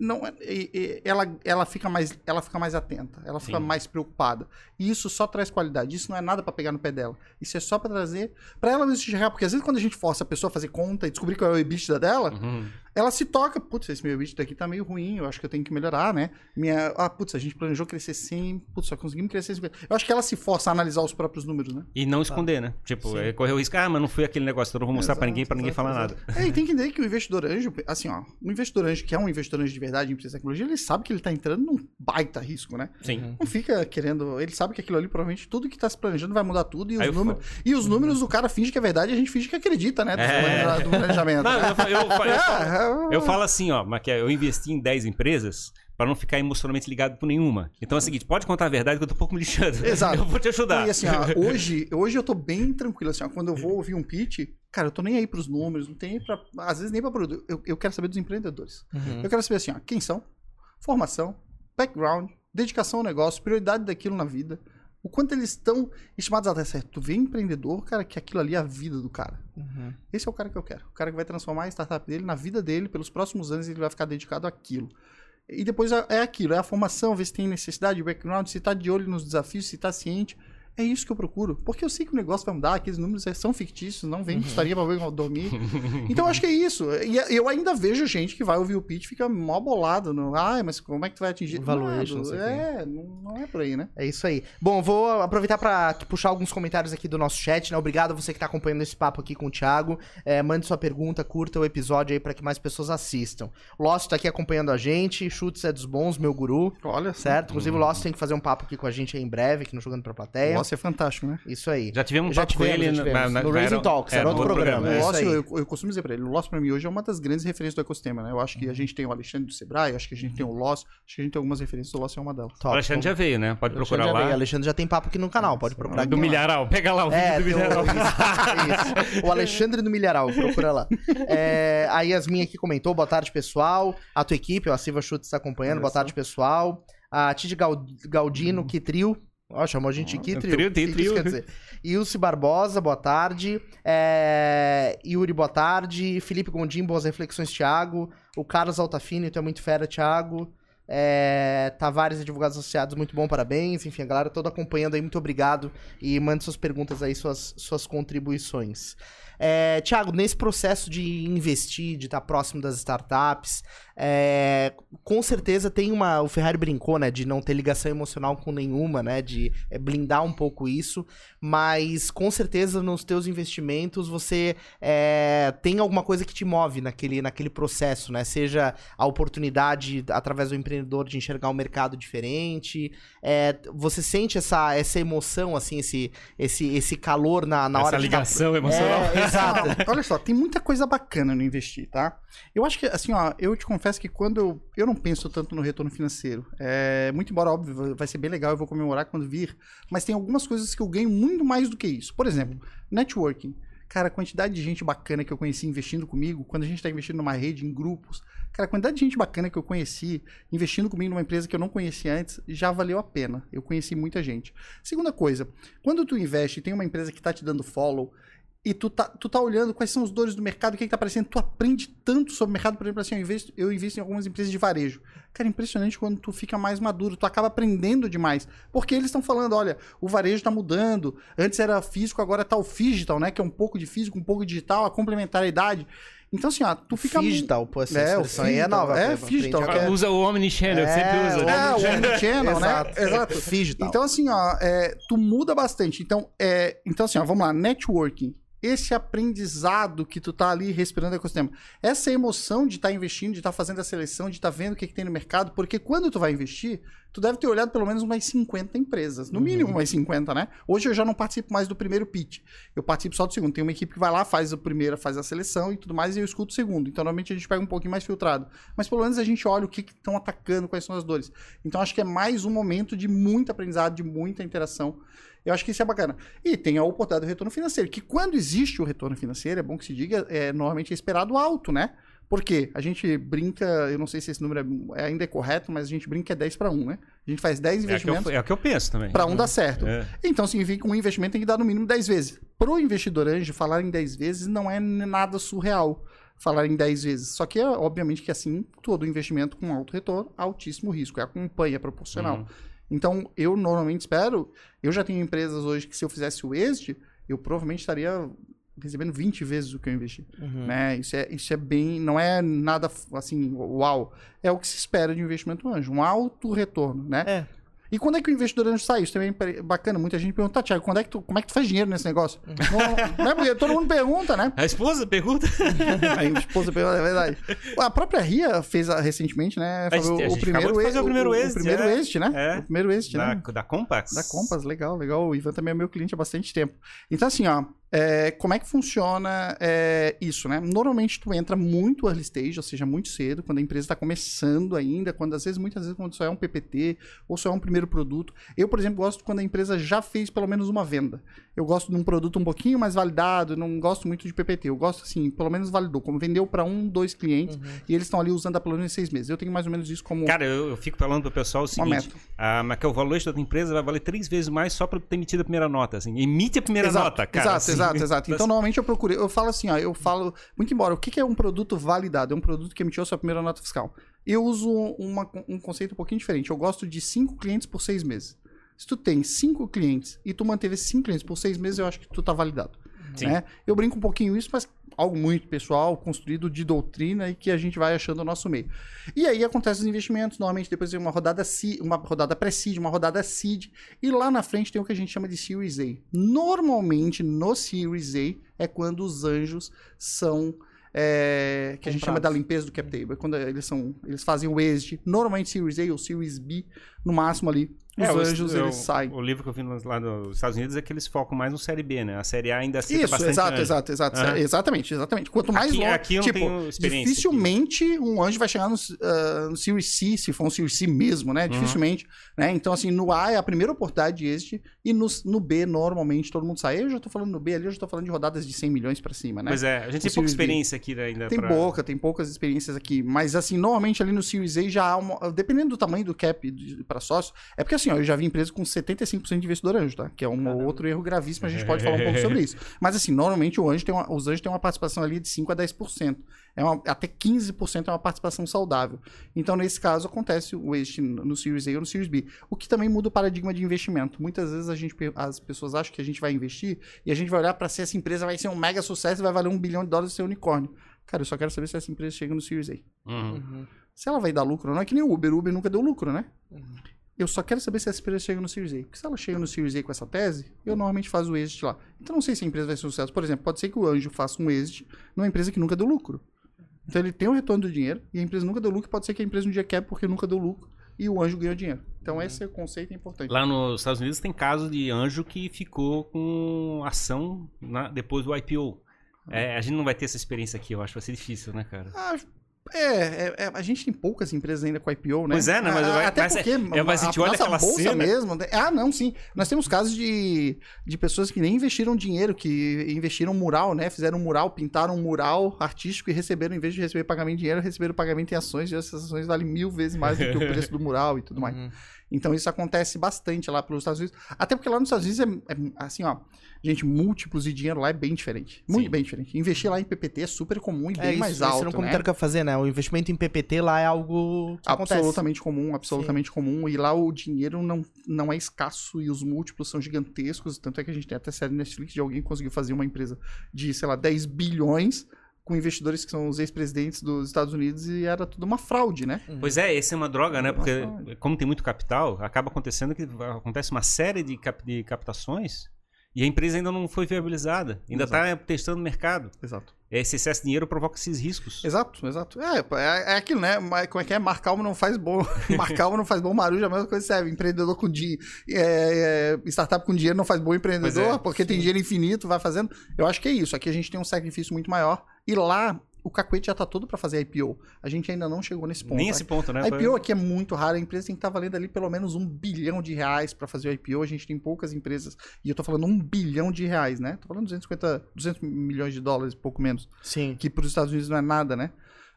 Não, é- ela, ela, fica mais, ela fica mais atenta, ela fica Sim. mais preocupada. E isso só traz qualidade. Isso não é nada pra pegar no pé dela. Isso é só pra trazer. Pra ela mesmo enxergar. Porque às vezes quando a gente força a pessoa a fazer conta e descobrir qual é o EBITDA dela, Uhum. Ela se toca, putz, esse meu EBITDA aqui tá meio ruim, eu acho que eu tenho que melhorar, né? Minha, ah, putz, a gente planejou crescer 100, putz, só conseguimos crescer 50. Eu acho que ela se força a analisar os próprios números, né? E não esconder, né? Tipo, é, correr o risco, ah, mas não foi aquele negócio, então eu não vou mostrar pra Exato, ninguém, pra ninguém exato, falar exato. nada. É, e tem que entender que o investidor anjo, assim, ó, o investidor anjo, que é um investidor anjo de verdade em empresa de tecnologia, ele sabe que ele tá entrando num baita risco, né? Sim. Não fica querendo. Ele sabe que aquilo ali, provavelmente, tudo que tá se planejando vai mudar tudo. E Aí os eu números, e os números o cara finge que é verdade e a gente finge que acredita, né? Do, É. do planejamento. Não, eu, eu, fa- eu falo- [LAUGHS] É, Eu falo assim, ó, mas que eu investi em 10 empresas para não ficar emocionalmente ligado por nenhuma. Então é o seguinte, pode contar a verdade que eu tô um pouco me lixando. Exato. Eu vou te ajudar. E assim, ó, hoje, hoje eu tô bem tranquilo, assim, ó, quando eu vou ouvir um pitch, cara, eu tô nem aí pros números, não tem nem pra, às vezes nem pra produto. Eu, eu quero saber dos empreendedores. Uhum. Eu quero saber assim, ó, quem são, formação, background, dedicação ao negócio, prioridade daquilo na vida, o quanto eles estão estimados a dar certo. Tu vê empreendedor, cara, que aquilo ali é a vida do cara. Uhum. Esse é o cara que eu quero. O cara que vai transformar a startup dele na vida dele, pelos próximos anos ele vai ficar dedicado àquilo. E depois é é aquilo, é a formação, ver se tem necessidade, background, se tá de olho nos desafios, se tá ciente. É isso que eu procuro. Porque eu sei que o negócio vai mudar, aqueles números são fictícios, não vem, custaria pra dormir. [LAUGHS] Então eu acho que é isso. E eu ainda vejo gente que vai ouvir o pitch e fica mó bolado. No, ah, mas como é que tu vai atingir? Valuation, não Nada. é, não, não é por aí, né? É isso aí. Bom, vou aproveitar pra puxar alguns comentários aqui do nosso chat, né? Obrigado a você que tá acompanhando esse papo aqui com o Thiago. É, mande sua pergunta, curta o episódio aí pra que mais pessoas assistam. Lost tá aqui acompanhando a gente, Chutes é dos bons, meu guru, Olha certo? Inclusive o Lost tem que fazer um papo aqui com a gente em breve, aqui no Jogando Pra Plateia. Nossa, é fantástico, né? Isso aí. Já tivemos um Já papo com tivemos, ele já tivemos. na- na- No Raising era- Talks, era no outro programa, O é. é. eu, eu costumo dizer pra ele, o Lost pra mim hoje é uma das grandes referências do ecossistema, né? Eu acho que a gente tem o Alexandre do Sebrae, acho que a gente tem o Lost, acho que a gente tem algumas referências, o Lost é uma delas. O Top. Alexandre já veio, né? Pode Alexandre procurar já lá. veio. Alexandre já tem papo aqui no canal, pode procurar aqui. Do Milharal. Pega lá o vídeo É, do o, Milharal. isso, [LAUGHS] isso. o Alexandre do Milharal, procura lá. É, a Yasmin aqui comentou, boa tarde, pessoal. A tua equipe, a Silva Chutes está acompanhando, boa tarde, pessoal. A Tid Gal- Galdino, que trio. Ó, chamou a gente de que trio. Trio, tem trio. quer dizer? Ilse Barbosa, boa tarde. É, Yuri, boa tarde. Felipe Gondim, boas reflexões, Thiago. O Carlos Altafini, tu é muito fera, Thiago. É, Tavares Advogados Associados, muito bom, parabéns. Enfim, a galera toda acompanhando aí, muito obrigado. E mande suas perguntas aí, suas, suas contribuições. É, Tiago, nesse processo de investir, de estar próximo das startups, é, com certeza tem uma. O Ferrari brincou, né? De não ter ligação emocional com nenhuma, né? De é, blindar um pouco isso. Mas com certeza nos teus investimentos você é, tem alguma coisa que te move naquele, naquele processo, né? Seja a oportunidade através do empreendedor de enxergar um mercado diferente. é, você sente essa, essa emoção, assim, esse, esse, esse calor na, na Essa hora de tá- ligação emocional. Exato. Olha só, tem muita coisa bacana no investir, tá? Eu acho que, assim, ó, eu te confesso que quando eu, eu não penso tanto no retorno financeiro, é, muito embora, óbvio, vai ser bem legal, eu vou comemorar quando vir, mas tem algumas coisas que eu ganho muito mais do que isso. Por exemplo, networking. Cara, a quantidade de gente bacana que eu conheci investindo comigo, quando a gente tá investindo numa rede, em grupos, cara, a quantidade de gente bacana que eu conheci investindo comigo numa empresa que eu não conhecia antes, já valeu a pena. Eu conheci muita gente. Segunda coisa, quando tu investe e tem uma empresa que tá te dando follow, e tu tá, tu tá olhando quais são os dores do mercado, o que, que tá aparecendo, tu aprende tanto sobre o mercado, por exemplo, assim, eu invisto, eu invisto em algumas empresas de varejo. Cara, é impressionante quando tu fica mais maduro, tu acaba aprendendo demais. Porque eles estão falando, olha, o varejo tá mudando, antes era físico, agora tá o digital, né? Que é um pouco de físico, um pouco de digital, a complementariedade. Então, assim, ó, tu fica... Digital, pô, essa É, o expressão aí é nova. é, digital, é- Usa o Omnichannel, sempre usa. o É, o Omnichannel. Né? Exato. Exato. Digital. Então, assim, ó, é, tu muda bastante. Então, é, então, assim, ó, vamos lá, networking. Esse aprendizado que tu tá ali respirando o ecossistema. Essa emoção de estar investindo, de estar fazendo a seleção, de estar vendo o que, que tem no mercado, porque quando tu vai investir, tu deve ter olhado pelo menos umas 50 empresas. No mínimo umas 50, né? Hoje eu já não participo mais do primeiro pitch. Eu participo só do segundo. Tem uma equipe que vai lá, faz a primeira, faz a seleção e tudo mais, e eu escuto o segundo. Então, normalmente a gente pega um pouquinho mais filtrado. Mas pelo menos a gente olha o que estão atacando, quais são as dores. Então, acho que é mais um momento de muito aprendizado, de muita interação. Eu acho que isso é bacana. E tem a oportunidade do retorno financeiro, que quando existe o retorno financeiro, é bom que se diga, é, normalmente é esperado alto, né? Porque a gente brinca, eu não sei se esse número é, ainda é correto, mas a gente brinca é 10 para 1, né? A gente faz 10 É o que eu- investimentos é o que eu penso também. para um dar certo. É. Então significa que um investimento tem que dar no mínimo 10 vezes. Pro investidor anjo, falar em 10 vezes não é nada surreal. Falar em 10 vezes. Só que, é, obviamente, que assim, todo investimento com alto retorno, altíssimo risco. É acompanha, é proporcional. Uhum. Então, eu normalmente espero. Eu já tenho empresas hoje que, se eu fizesse o exit, eu provavelmente estaria recebendo 20 vezes o que eu investi. Uhum. Né? Isso, é, isso é bem. Não é nada assim, uau. É o que se espera de um investimento anjo. Um alto retorno, né? É. E quando é que o investidor anjo sai? Isso também é bacana. Muita gente pergunta, tá, Thiago, quando é que tu, como é que tu faz dinheiro nesse negócio? não, não é porque todo mundo pergunta, né? A esposa pergunta. [LAUGHS] A esposa pergunta, é verdade. A própria Ria fez a- recentemente, né? A gente- acabou de fazer o primeiro exit, O primeiro é. exit, né? É. O primeiro exit, Da, né? da Compass. Da Compass, legal, legal. O Ivan também é meu cliente há bastante tempo. Então, assim, ó, é, como é que funciona é, isso, né? Normalmente tu entra muito early stage, ou seja, muito cedo, quando a empresa está começando ainda, quando às vezes, muitas vezes, quando só é um PPT ou só é um primeiro produto. Eu, por exemplo, gosto quando a empresa já fez pelo menos uma venda. Eu gosto de um produto um pouquinho mais validado, não gosto muito de PPT. Eu gosto, assim, pelo menos validou, como vendeu para um, dois clientes e eles estão ali usando há pelo menos seis meses. Eu tenho mais ou menos isso como Cara, eu, eu fico falando pro pessoal o seguinte: a, mas que o valor da tua empresa vai valer três vezes mais só pra ter emitido a primeira nota. Assim. Emite a primeira exato, nota, cara. Exato, assim. exato, exato. Então, normalmente eu procuro, eu falo assim, ó, eu falo, muito embora, o que que é um produto validado? É um produto que emitiu a sua primeira nota fiscal. Eu uso uma- um conceito um pouquinho diferente. Eu gosto de cinco clientes por seis meses. Se tu tem cinco clientes e tu manteve cinco clientes por seis meses, eu acho que tu tá validado. Né? Eu brinco um pouquinho isso, mas algo muito pessoal, construído de doutrina e que a gente vai achando no nosso meio. E aí acontecem os investimentos, normalmente depois tem uma rodada uma rodada pré-seed, uma rodada seed, e lá na frente tem o que a gente chama de Series A. Normalmente no Series A é quando os anjos são é, que a gente chama da limpeza do cap table, é quando eles são, eles fazem o exit, normalmente Series A ou Series B, no máximo ali, os É, anjos o- eles saem. O livro que eu vi lá nos Estados Unidos é que eles focam mais no Série B, né? A Série A ainda aceita Isso, bastante exato, anjo. exato, exato, Aham. exatamente, exatamente. Quanto mais Aqui- longe, aqui eu não tipo, tenho experiência dificilmente um anjo vai chegar no, ah, no Series C, se for um Series C mesmo, Uhum. né? Dificilmente, né? Então, assim, no A é a primeira oportunidade de exit e no, no B, normalmente, todo mundo sai. Eu já tô falando no B ali, eu já tô falando de rodadas de 100 milhões pra cima, né? Pois é, a gente O tem pouca Series B. experiência aqui ainda. Tem pra... pouca, tem poucas experiências aqui. Mas, assim, normalmente ali no Series A já há uma. Dependendo do tamanho do cap para sócio, é porque, assim, ó, eu já vi empresa com 75% de investidor anjo, tá? Que é um outro erro gravíssimo, a gente pode falar um pouco sobre isso. [LAUGHS] Mas, assim, normalmente o anjo tem uma- os anjos têm uma participação ali de 5 a 10%. É uma, até 15% é uma participação saudável. Então, nesse caso, acontece o exit no Series A ou no Series B. O que também muda o paradigma de investimento. Muitas vezes a gente, as pessoas acham que a gente vai investir e a gente vai olhar para se essa empresa vai ser um mega sucesso e vai valer um bilhão de dólares e ser unicórnio. Cara, eu só quero saber se essa empresa chega no Series A. Uhum. Se ela vai dar lucro, não é que nem o Uber. O Uber nunca deu lucro, né? Eu só quero saber se essa empresa chega no Series A. Porque se ela chega no Series A com essa tese, eu normalmente faço o exit lá. Então não sei se a empresa vai ser um sucesso. Por exemplo, pode ser que o Anjo faça um exit numa empresa que nunca deu lucro. Então ele tem o retorno do dinheiro e a empresa nunca deu lucro. Pode ser que a empresa um dia quebre porque nunca deu lucro e o Anjo ganhou dinheiro. Então esse é o conceito é importante. Lá nos Estados Unidos tem caso de anjo que ficou com ação na- depois do IPO. É, a gente não vai ter essa experiência aqui, eu acho. Vai ser difícil, né, cara? Ah, é, é, é, a gente tem poucas empresas ainda com IPO, né? Pois é, né? Mas vai- até mas é- porque é, mas a gente olha nossa bolsa cena- mesmo. Ah, não, sim. Nós temos casos de, de pessoas que nem investiram dinheiro, que investiram mural, né? Fizeram um mural, pintaram um mural artístico e receberam, em vez de receber pagamento em dinheiro, receberam pagamento em ações, e essas ações valem mil vezes mais do que o [LAUGHS] preço do mural e tudo mais. Uhum. Então isso acontece bastante lá pelos Estados Unidos. Até porque lá nos Estados Unidos é, é, assim, ó. Gente, múltiplos de dinheiro lá é bem diferente. Muito Sim. bem diferente. Investir lá em PPT é super comum e bem É isso, mais esse alto. era um né? comentário que eu fazer, né? O investimento em PPT lá é algo que acontece. Absolutamente comum, absolutamente comum. E lá o dinheiro não, não é escasso e os múltiplos são gigantescos. Tanto é que a gente tem até série Netflix de alguém que conseguiu fazer uma empresa de, sei lá, 10 bilhões com investidores que são os ex-presidentes dos Estados Unidos e era tudo uma fraude, né? Pois é, essa é uma droga, né? Porque como tem muito capital, acaba acontecendo que acontece uma série de, cap- de captações e a empresa ainda não foi viabilizada. Ainda está testando o mercado. Exato. Esse excesso de dinheiro provoca esses riscos. Exato, exato. É, é, é aquilo, né? Como é que é? Mar calmo não faz bom. [LAUGHS] Mar calmo não faz bom marujo, a mesma coisa serve. Empreendedor com dinheiro. É, é, startup com dinheiro não faz bom empreendedor, é, porque tem dinheiro infinito, vai fazendo. Eu acho que é isso. Aqui a gente tem um sacrifício muito maior. E lá, o cacuete já tá todo para fazer IPO. A gente ainda não chegou nesse ponto. Nem esse ponto, né? A IPO aqui é muito raro, a empresa tem que estar valendo ali pelo menos um bilhão de reais para fazer o IPO. A gente tem poucas empresas, e eu tô falando um bilhão de reais, né? Tô falando 250, 200 milhões de dólares, pouco menos Sim. que para os Estados Unidos não é nada, né?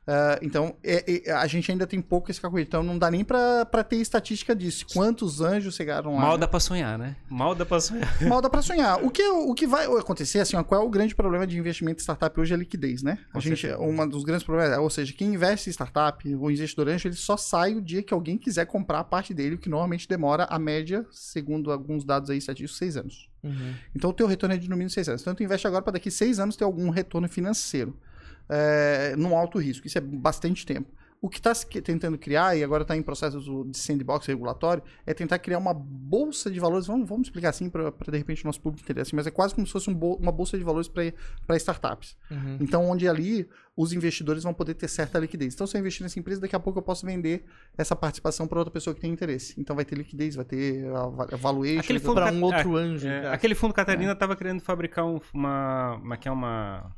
Ah, então, é- é- a gente ainda tem pouco esse calculo. Então, não dá nem pra pra ter estatística disso. Quantos anjos chegaram lá? Mal né? dá pra sonhar, né? Mal dá pra sonhar. [LAUGHS] Mal dá pra sonhar. O que, o que vai acontecer, assim, ó, qual é o grande problema de investimento em startup hoje? É a liquidez, né? A Com gente, certeza. um dos grandes problemas, é, ou seja, quem investe em startup, o investidor anjo, ele só sai o dia que alguém quiser comprar a parte dele, o que normalmente demora a média, segundo alguns dados aí estatísticos, seis anos. Uhum. Então o teu retorno é de no mínimo seis anos. Então tu investe agora para daqui seis anos ter algum retorno financeiro. É, num alto risco. Isso é bastante tempo. O que está tentando criar, e agora está em processo de sandbox regulatório, é tentar criar uma bolsa de valores. Vamos, vamos explicar assim para de repente o nosso público entender assim, mas é quase como se fosse um bol- uma bolsa de valores para startups. Uhum. Então, onde ali os investidores vão poder ter certa liquidez. Então, se eu investir nessa empresa, daqui a pouco eu posso vender essa participação para outra pessoa que tem interesse. Então, vai ter liquidez, vai ter valuation. Aquele fundo Pra ca- um outro é, anjo. é, cara. aquele fundo Catarina estava querendo fabricar um, uma, uma, que é uma,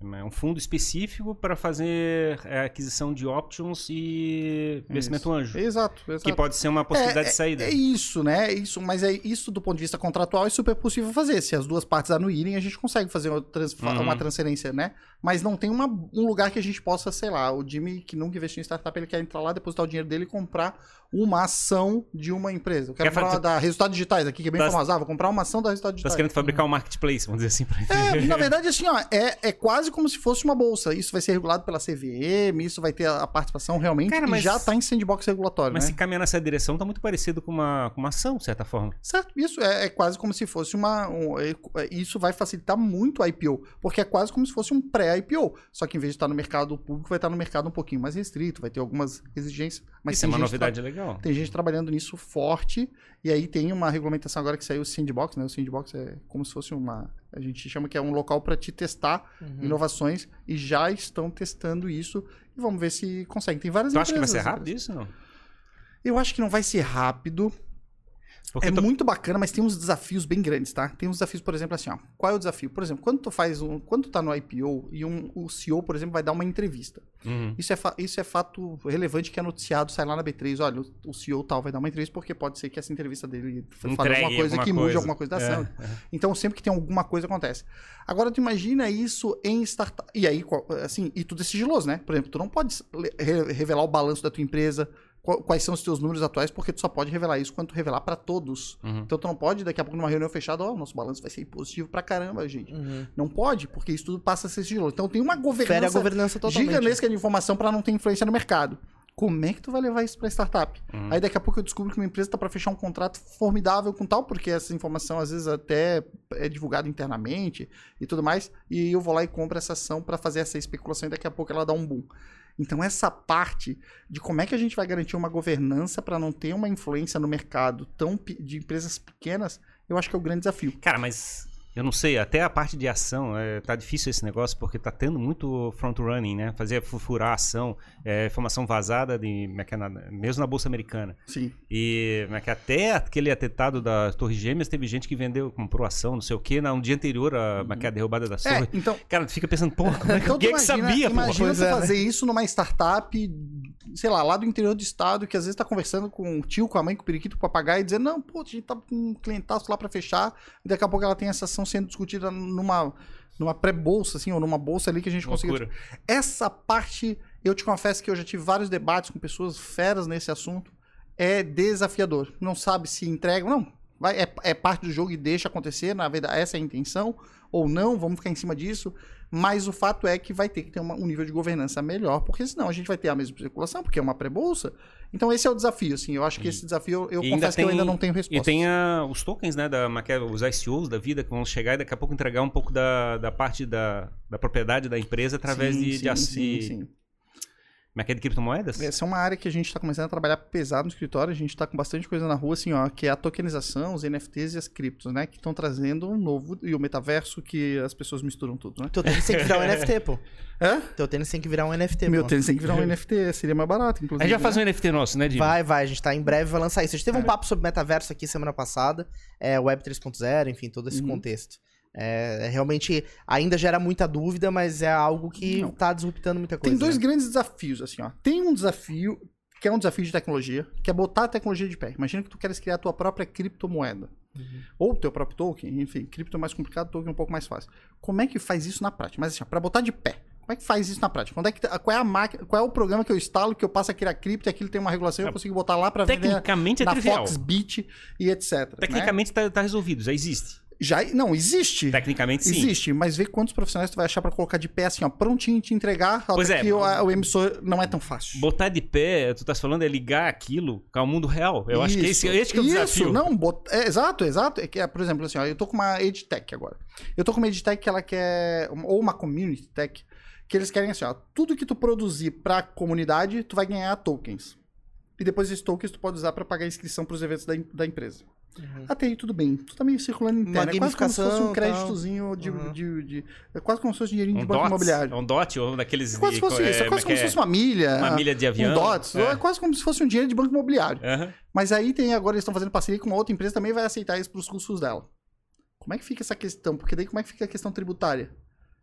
uma- um fundo específico para fazer é, aquisição de options e investimento anjo. Exato, exato. Que pode ser uma possibilidade é, de saída. É, é isso, né? É isso, mas é isso do ponto de vista contratual é super possível fazer. Se as duas partes anuírem, a gente consegue fazer uma, trans- Uhum. uma transferência, né? Mas não tem uma- um lugar que a gente possa, sei lá, o Jimmy que nunca investiu em startup, ele quer entrar lá, depositar o dinheiro dele e comprar uma ação de uma empresa. Eu quero Quer falar fazer- da Resultados Digitais aqui, que é bem Tá- famosa. Ah, vou comprar uma ação da Resultados Tá Digitais. querendo fabricar um marketplace, vamos dizer assim. Pra É, na [LAUGHS] verdade, assim, ó, é, é quase como se fosse uma bolsa. Isso vai ser regulado pela CVM, isso vai ter a participação realmente. Cara, e mas- já está em sandbox regulatório, Mas né? se caminhar nessa direção, tá muito parecido com uma, com uma ação, de certa forma. Certo, isso é, é quase como se fosse uma. um- é- isso vai facilitar muito a IPO, porque é quase como se fosse um pré-IPO. Só que em vez de estar no mercado público, vai estar no mercado um pouquinho mais restrito, vai ter algumas exigências. Mas Isso é tem uma novidade legal. Tem gente trabalhando nisso forte, e aí tem uma regulamentação agora que saiu o Sandbox, né? O Sandbox é como se fosse uma. A gente chama que é um local para te testar Uhum. inovações, e já estão testando isso, e vamos ver se consegue. Tem várias Tu acha que vai empresas, ser rápido isso? Não? Eu acho que não vai ser rápido. Porque é muito bacana, mas tem uns desafios bem grandes, tá? Tem uns desafios, por exemplo, assim, ó. Qual é o desafio? Por exemplo, quando tu faz um. Quando tu tá no IPO e um, o CEO, por exemplo, vai dar uma entrevista. Uhum. Isso é, isso é fato relevante que é noticiado, sai lá na B3, olha, o, o CEO tal vai dar uma entrevista, porque pode ser que essa entrevista dele fale Entregue alguma coisa alguma que mude coisa. alguma coisa da É, ação. Então, sempre que tem alguma coisa, acontece. Agora, tu imagina isso em startup. E aí, assim, e tudo é sigiloso, né? Por exemplo, tu não pode revelar o balanço da tua empresa, quais são os teus números atuais, porque tu só pode revelar isso quando tu revelar para todos. Uhum. Então, tu não pode, daqui a pouco, numa reunião fechada, ó, nosso balanço vai ser positivo pra caramba, gente. Uhum. Não pode, porque isso tudo passa a ser sigiloso. Então, tem uma Fere a governança governança gigantesca de informação para não ter influência no mercado. Como é que tu vai levar isso para startup? Uhum. Aí daqui a pouco eu descubro que uma empresa está para fechar um contrato formidável com tal, porque essa informação às vezes até é divulgada internamente e tudo mais, e eu vou lá e compro essa ação para fazer essa especulação e daqui a pouco ela dá um boom. Então essa parte de como é que a gente vai garantir uma governança para não ter uma influência no mercado tão de empresas pequenas, eu acho que é o grande desafio. Cara, mas eu não sei, até a parte de ação, é, tá difícil esse negócio, porque tá tendo muito front-running, né? Fazer fu- furar a ação, é, informação vazada, de, é é mesmo na Bolsa Americana. Sim. E é até aquele atentado das Torres Gêmeas, teve gente que vendeu, comprou ação, não sei o quê, no dia anterior a, é é a derrubada das É, torres. então Cara, tu fica pensando, pô, como é que Então, alguém tu que imagina, sabia, imagina é, né? fazer isso numa startup, sei lá, lá do interior do estado, que às vezes tá conversando com o tio, com a mãe, com o periquito, com o papagaio, e dizer, não, pô, a gente tá com um clientaço lá pra fechar, e daqui a pouco ela tem essa ação sendo discutida numa, numa pré-bolsa, assim, ou numa bolsa ali que a gente conseguiu. Loucura. Essa parte, eu te confesso que eu já tive vários debates com pessoas feras nesse assunto, é desafiador. Não sabe se entrega, não. Vai, é, é parte do jogo e deixa acontecer, na verdade, essa é a intenção, ou não, vamos ficar em cima disso. Mas o fato é que vai ter que ter uma- um nível de governança melhor, porque senão a gente vai ter a mesma especulação, porque é uma pré-bolsa. Então esse é o desafio, assim. Eu acho que esse desafio, eu confesso que eu tem- ainda não tenho resposta. E tem a- os tokens, né? Da, é, os ICOs da vida que vão chegar e daqui a pouco entregar um pouco da, da parte da, da propriedade da empresa através Sim, de, sim, de, sim, sim. Como é é de criptomoedas? Essa é uma área que a gente está começando a trabalhar pesado no escritório. A gente está com bastante coisa na rua, assim, ó, que é a tokenização, os NFTs e as criptos, né? Que estão trazendo um novo. E o metaverso, que as pessoas misturam tudo, né? Teu tênis tem que virar um [LAUGHS] NFT, pô. Hã? Teu tênis tem que virar um NFT, Meu pô. tênis tem que virar um NFT, seria mais barato, A inclusive. gente já né? faz um NFT nosso, né, Dino? Vai, vai, a gente tá em breve vai lançar isso. A gente É. teve um papo sobre metaverso aqui semana passada, é, Web 3.0, enfim, todo esse Uhum. contexto. É, é, realmente ainda gera muita dúvida, mas é algo que Não. tá disruptando muita coisa. Tem dois né? grandes desafios, assim, ó. Tem um desafio, que é um desafio de tecnologia, que é botar a tecnologia de pé. Imagina que tu queres criar a tua própria criptomoeda. Uhum. Ou teu próprio token, enfim, cripto é mais complicado, token é um pouco mais fácil. Como é que faz isso na prática? Mas assim, ó, pra botar de pé, como é que faz isso na prática? Quando é que, qual, é a máquina, qual é o programa que eu instalo, que eu passo a criar cripto e aquilo tem uma regulação e eu consigo botar lá pra vender Tecnicamente é na trivial. Foxbit e etc. né? Tecnicamente tá, tá resolvido, já existe. Já, não, existe. Tecnicamente sim. Existe, mas vê quantos profissionais tu vai achar pra colocar de pé assim, ó, prontinho te entregar, Pois é, que o, o emissor não é tão fácil. Botar de pé, tu tá falando, é ligar aquilo ao mundo real. Eu acho que esse, esse que é o Isso, desafio. não, bot... é, exato, exato. É que, é, por exemplo, assim, ó, eu tô com uma EdTech agora. Eu tô com uma EdTech que ela quer, ou uma Community Tech, que eles querem assim, ó, tudo que tu produzir pra comunidade, tu vai ganhar tokens. E depois esses tokens tu pode usar pra pagar a inscrição pros eventos da, da empresa. Uhum. Até aí tudo bem. Tu tá meio circulando Uma interno. É quase como se fosse um créditozinho de, Uhum. de, de- É quase como se fosse dinheirinho Um de banco DOT, imobiliário. um DOT ou daqueles... É quase de- se fosse isso. É é, quase como se é- fosse uma milha. Uma milha de avião. Um DOTS. É. É quase como se fosse um dinheiro de banco imobiliário. Aham. Mas aí tem agora, eles estão fazendo parceria com uma outra empresa também vai aceitar isso para os custos dela. Como é que fica essa questão? Porque daí como é que fica a questão tributária?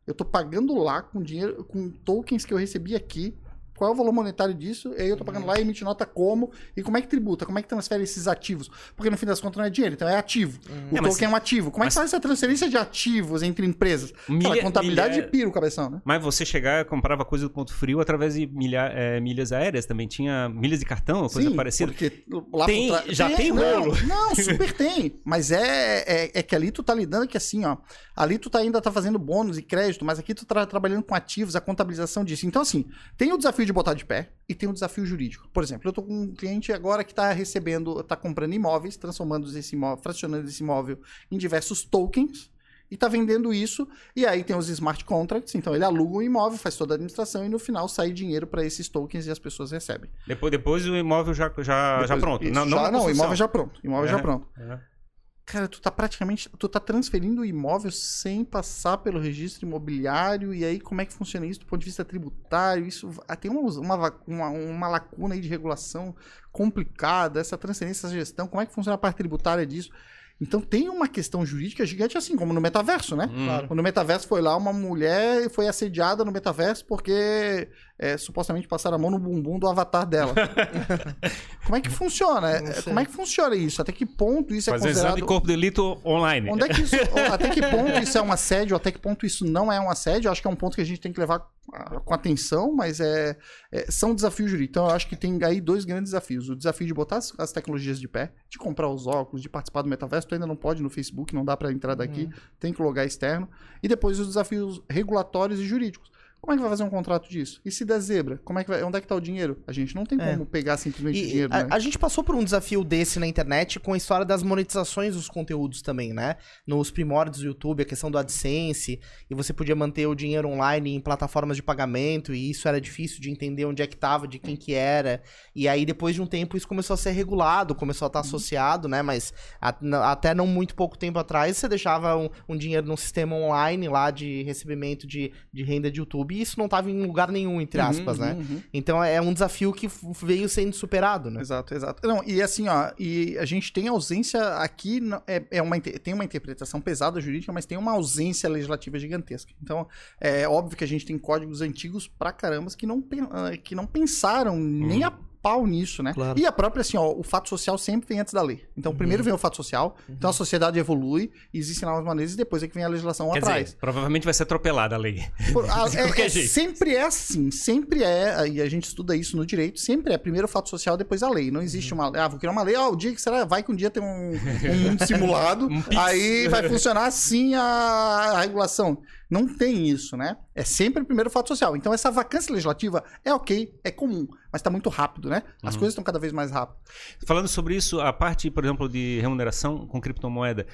Eu tô pagando lá com dinheiro, com tokens que eu recebi aqui, qual é o valor monetário disso, e aí eu tô pagando lá e emite nota como, e como é que tributa, como é que transfere esses ativos? Porque no fim das contas não é dinheiro, então é ativo. O É, mas- token é um ativo. Como é que mas- faz essa transferência de ativos entre empresas? Milha- Aquela contabilidade milha- pira o cabeção, né? Mas você chegar comprava coisa do ponto frio através de milha- é, milhas aéreas também. Tinha milhas de cartão, coisa parecida. Porque lá Tem- trás- já tem não, rolo. Não, [LAUGHS] super tem. Mas é, é, é que ali tu tá lidando que assim, ó. Ali tu tá, ainda tá fazendo bônus e crédito, mas aqui tu tá trabalhando com ativos, a contabilização disso. Então, assim, tem o desafio de botar de pé e tem o desafio jurídico. Por exemplo, eu tô com um cliente agora que tá recebendo, tá comprando imóveis, transformando esse imóvel, fracionando esse imóvel em diversos tokens. E tá vendendo isso, e aí tem os smart contracts, então ele aluga um imóvel, faz toda a administração e no final sai dinheiro para esses tokens e as pessoas recebem. Depois, depois o imóvel já, já, já Depois- pronto. isso, não, não, já, não, o imóvel já pronto. Imóvel É. já pronto. É. Cara, tu tá praticamente. Tu tá transferindo o imóvel sem passar pelo registro imobiliário. E aí, como é que funciona isso do ponto de vista tributário? Isso tem uma, uma, uma lacuna aí de regulação complicada, essa transferência, essa gestão, como é que funciona a parte tributária disso? Então tem uma questão jurídica gigante, assim como no metaverso, né? Hum. Claro. No metaverso foi lá uma mulher e foi assediada no metaverso porque é, supostamente passaram a mão no bumbum do avatar dela. [LAUGHS] Como é que funciona? É. Como é que funciona isso? Até que ponto isso é Fazer exame considerado... de corpo de delito online. Onde é que isso, [LAUGHS] até que ponto isso é um assédio, até que ponto isso não é um assédio? Eu acho que é um ponto que a gente tem que levar com atenção, mas é, é- são desafios jurídicos. Então, eu acho que tem aí dois grandes desafios. O desafio de botar as, as tecnologias de pé, de comprar os óculos, de participar do metaverso. Tu ainda não pode no Facebook, não dá para entrar daqui, tem que logar externo. E depois os desafios regulatórios e jurídicos. Como é que vai fazer um contrato disso? E se der zebra? Como é que vai, onde é que tá o dinheiro? A gente não tem É. como pegar simplesmente E dinheiro, a, né? a gente passou por um desafio desse na internet com a história das monetizações dos conteúdos também, né? Nos primórdios do YouTube, a questão do AdSense, e você podia manter o dinheiro online em plataformas de pagamento, e isso era difícil de entender onde é que tava, de quem que era. E aí, depois de um tempo, isso começou a ser regulado, começou a estar associado, né? Mas a- até não muito pouco tempo atrás, você deixava um, um dinheiro num sistema online lá de recebimento de, de renda de YouTube, e isso não tava em lugar nenhum, entre aspas, Uhum, né? uhum. Então é um desafio que veio sendo superado, né? Exato, exato. Não, e assim, ó, e a gente tem ausência aqui, é, é uma, tem uma interpretação pesada jurídica, mas tem uma ausência legislativa gigantesca. Então, é óbvio que a gente tem códigos antigos pra caramba que não, ah, que não pensaram nem a pau nisso, né? Claro. E a própria, assim, ó, o fato social sempre vem antes da lei. Então, primeiro vem o fato social, então a sociedade evolui, existem novas maneiras, e depois é que vem a legislação Quer atrás. dizer, provavelmente vai ser atropelada a lei. Por- [LAUGHS] a- é- é- sempre é assim, sempre é, e a gente estuda isso no direito, sempre é primeiro o fato social, depois a lei. Não existe Uhum. uma. Ah, vou criar uma lei, ó, o dia que será, vai que um dia tem um, um mundo [LAUGHS] simulado, Um aí vai funcionar assim a, a regulação. Não tem isso, né? É sempre primeiro o fato social. Então essa vacância legislativa é ok, é comum, mas tá muito rápido, né? As Uhum. coisas estão cada vez mais rápido. Falando sobre isso, a parte, por exemplo, de remuneração com criptomoeda.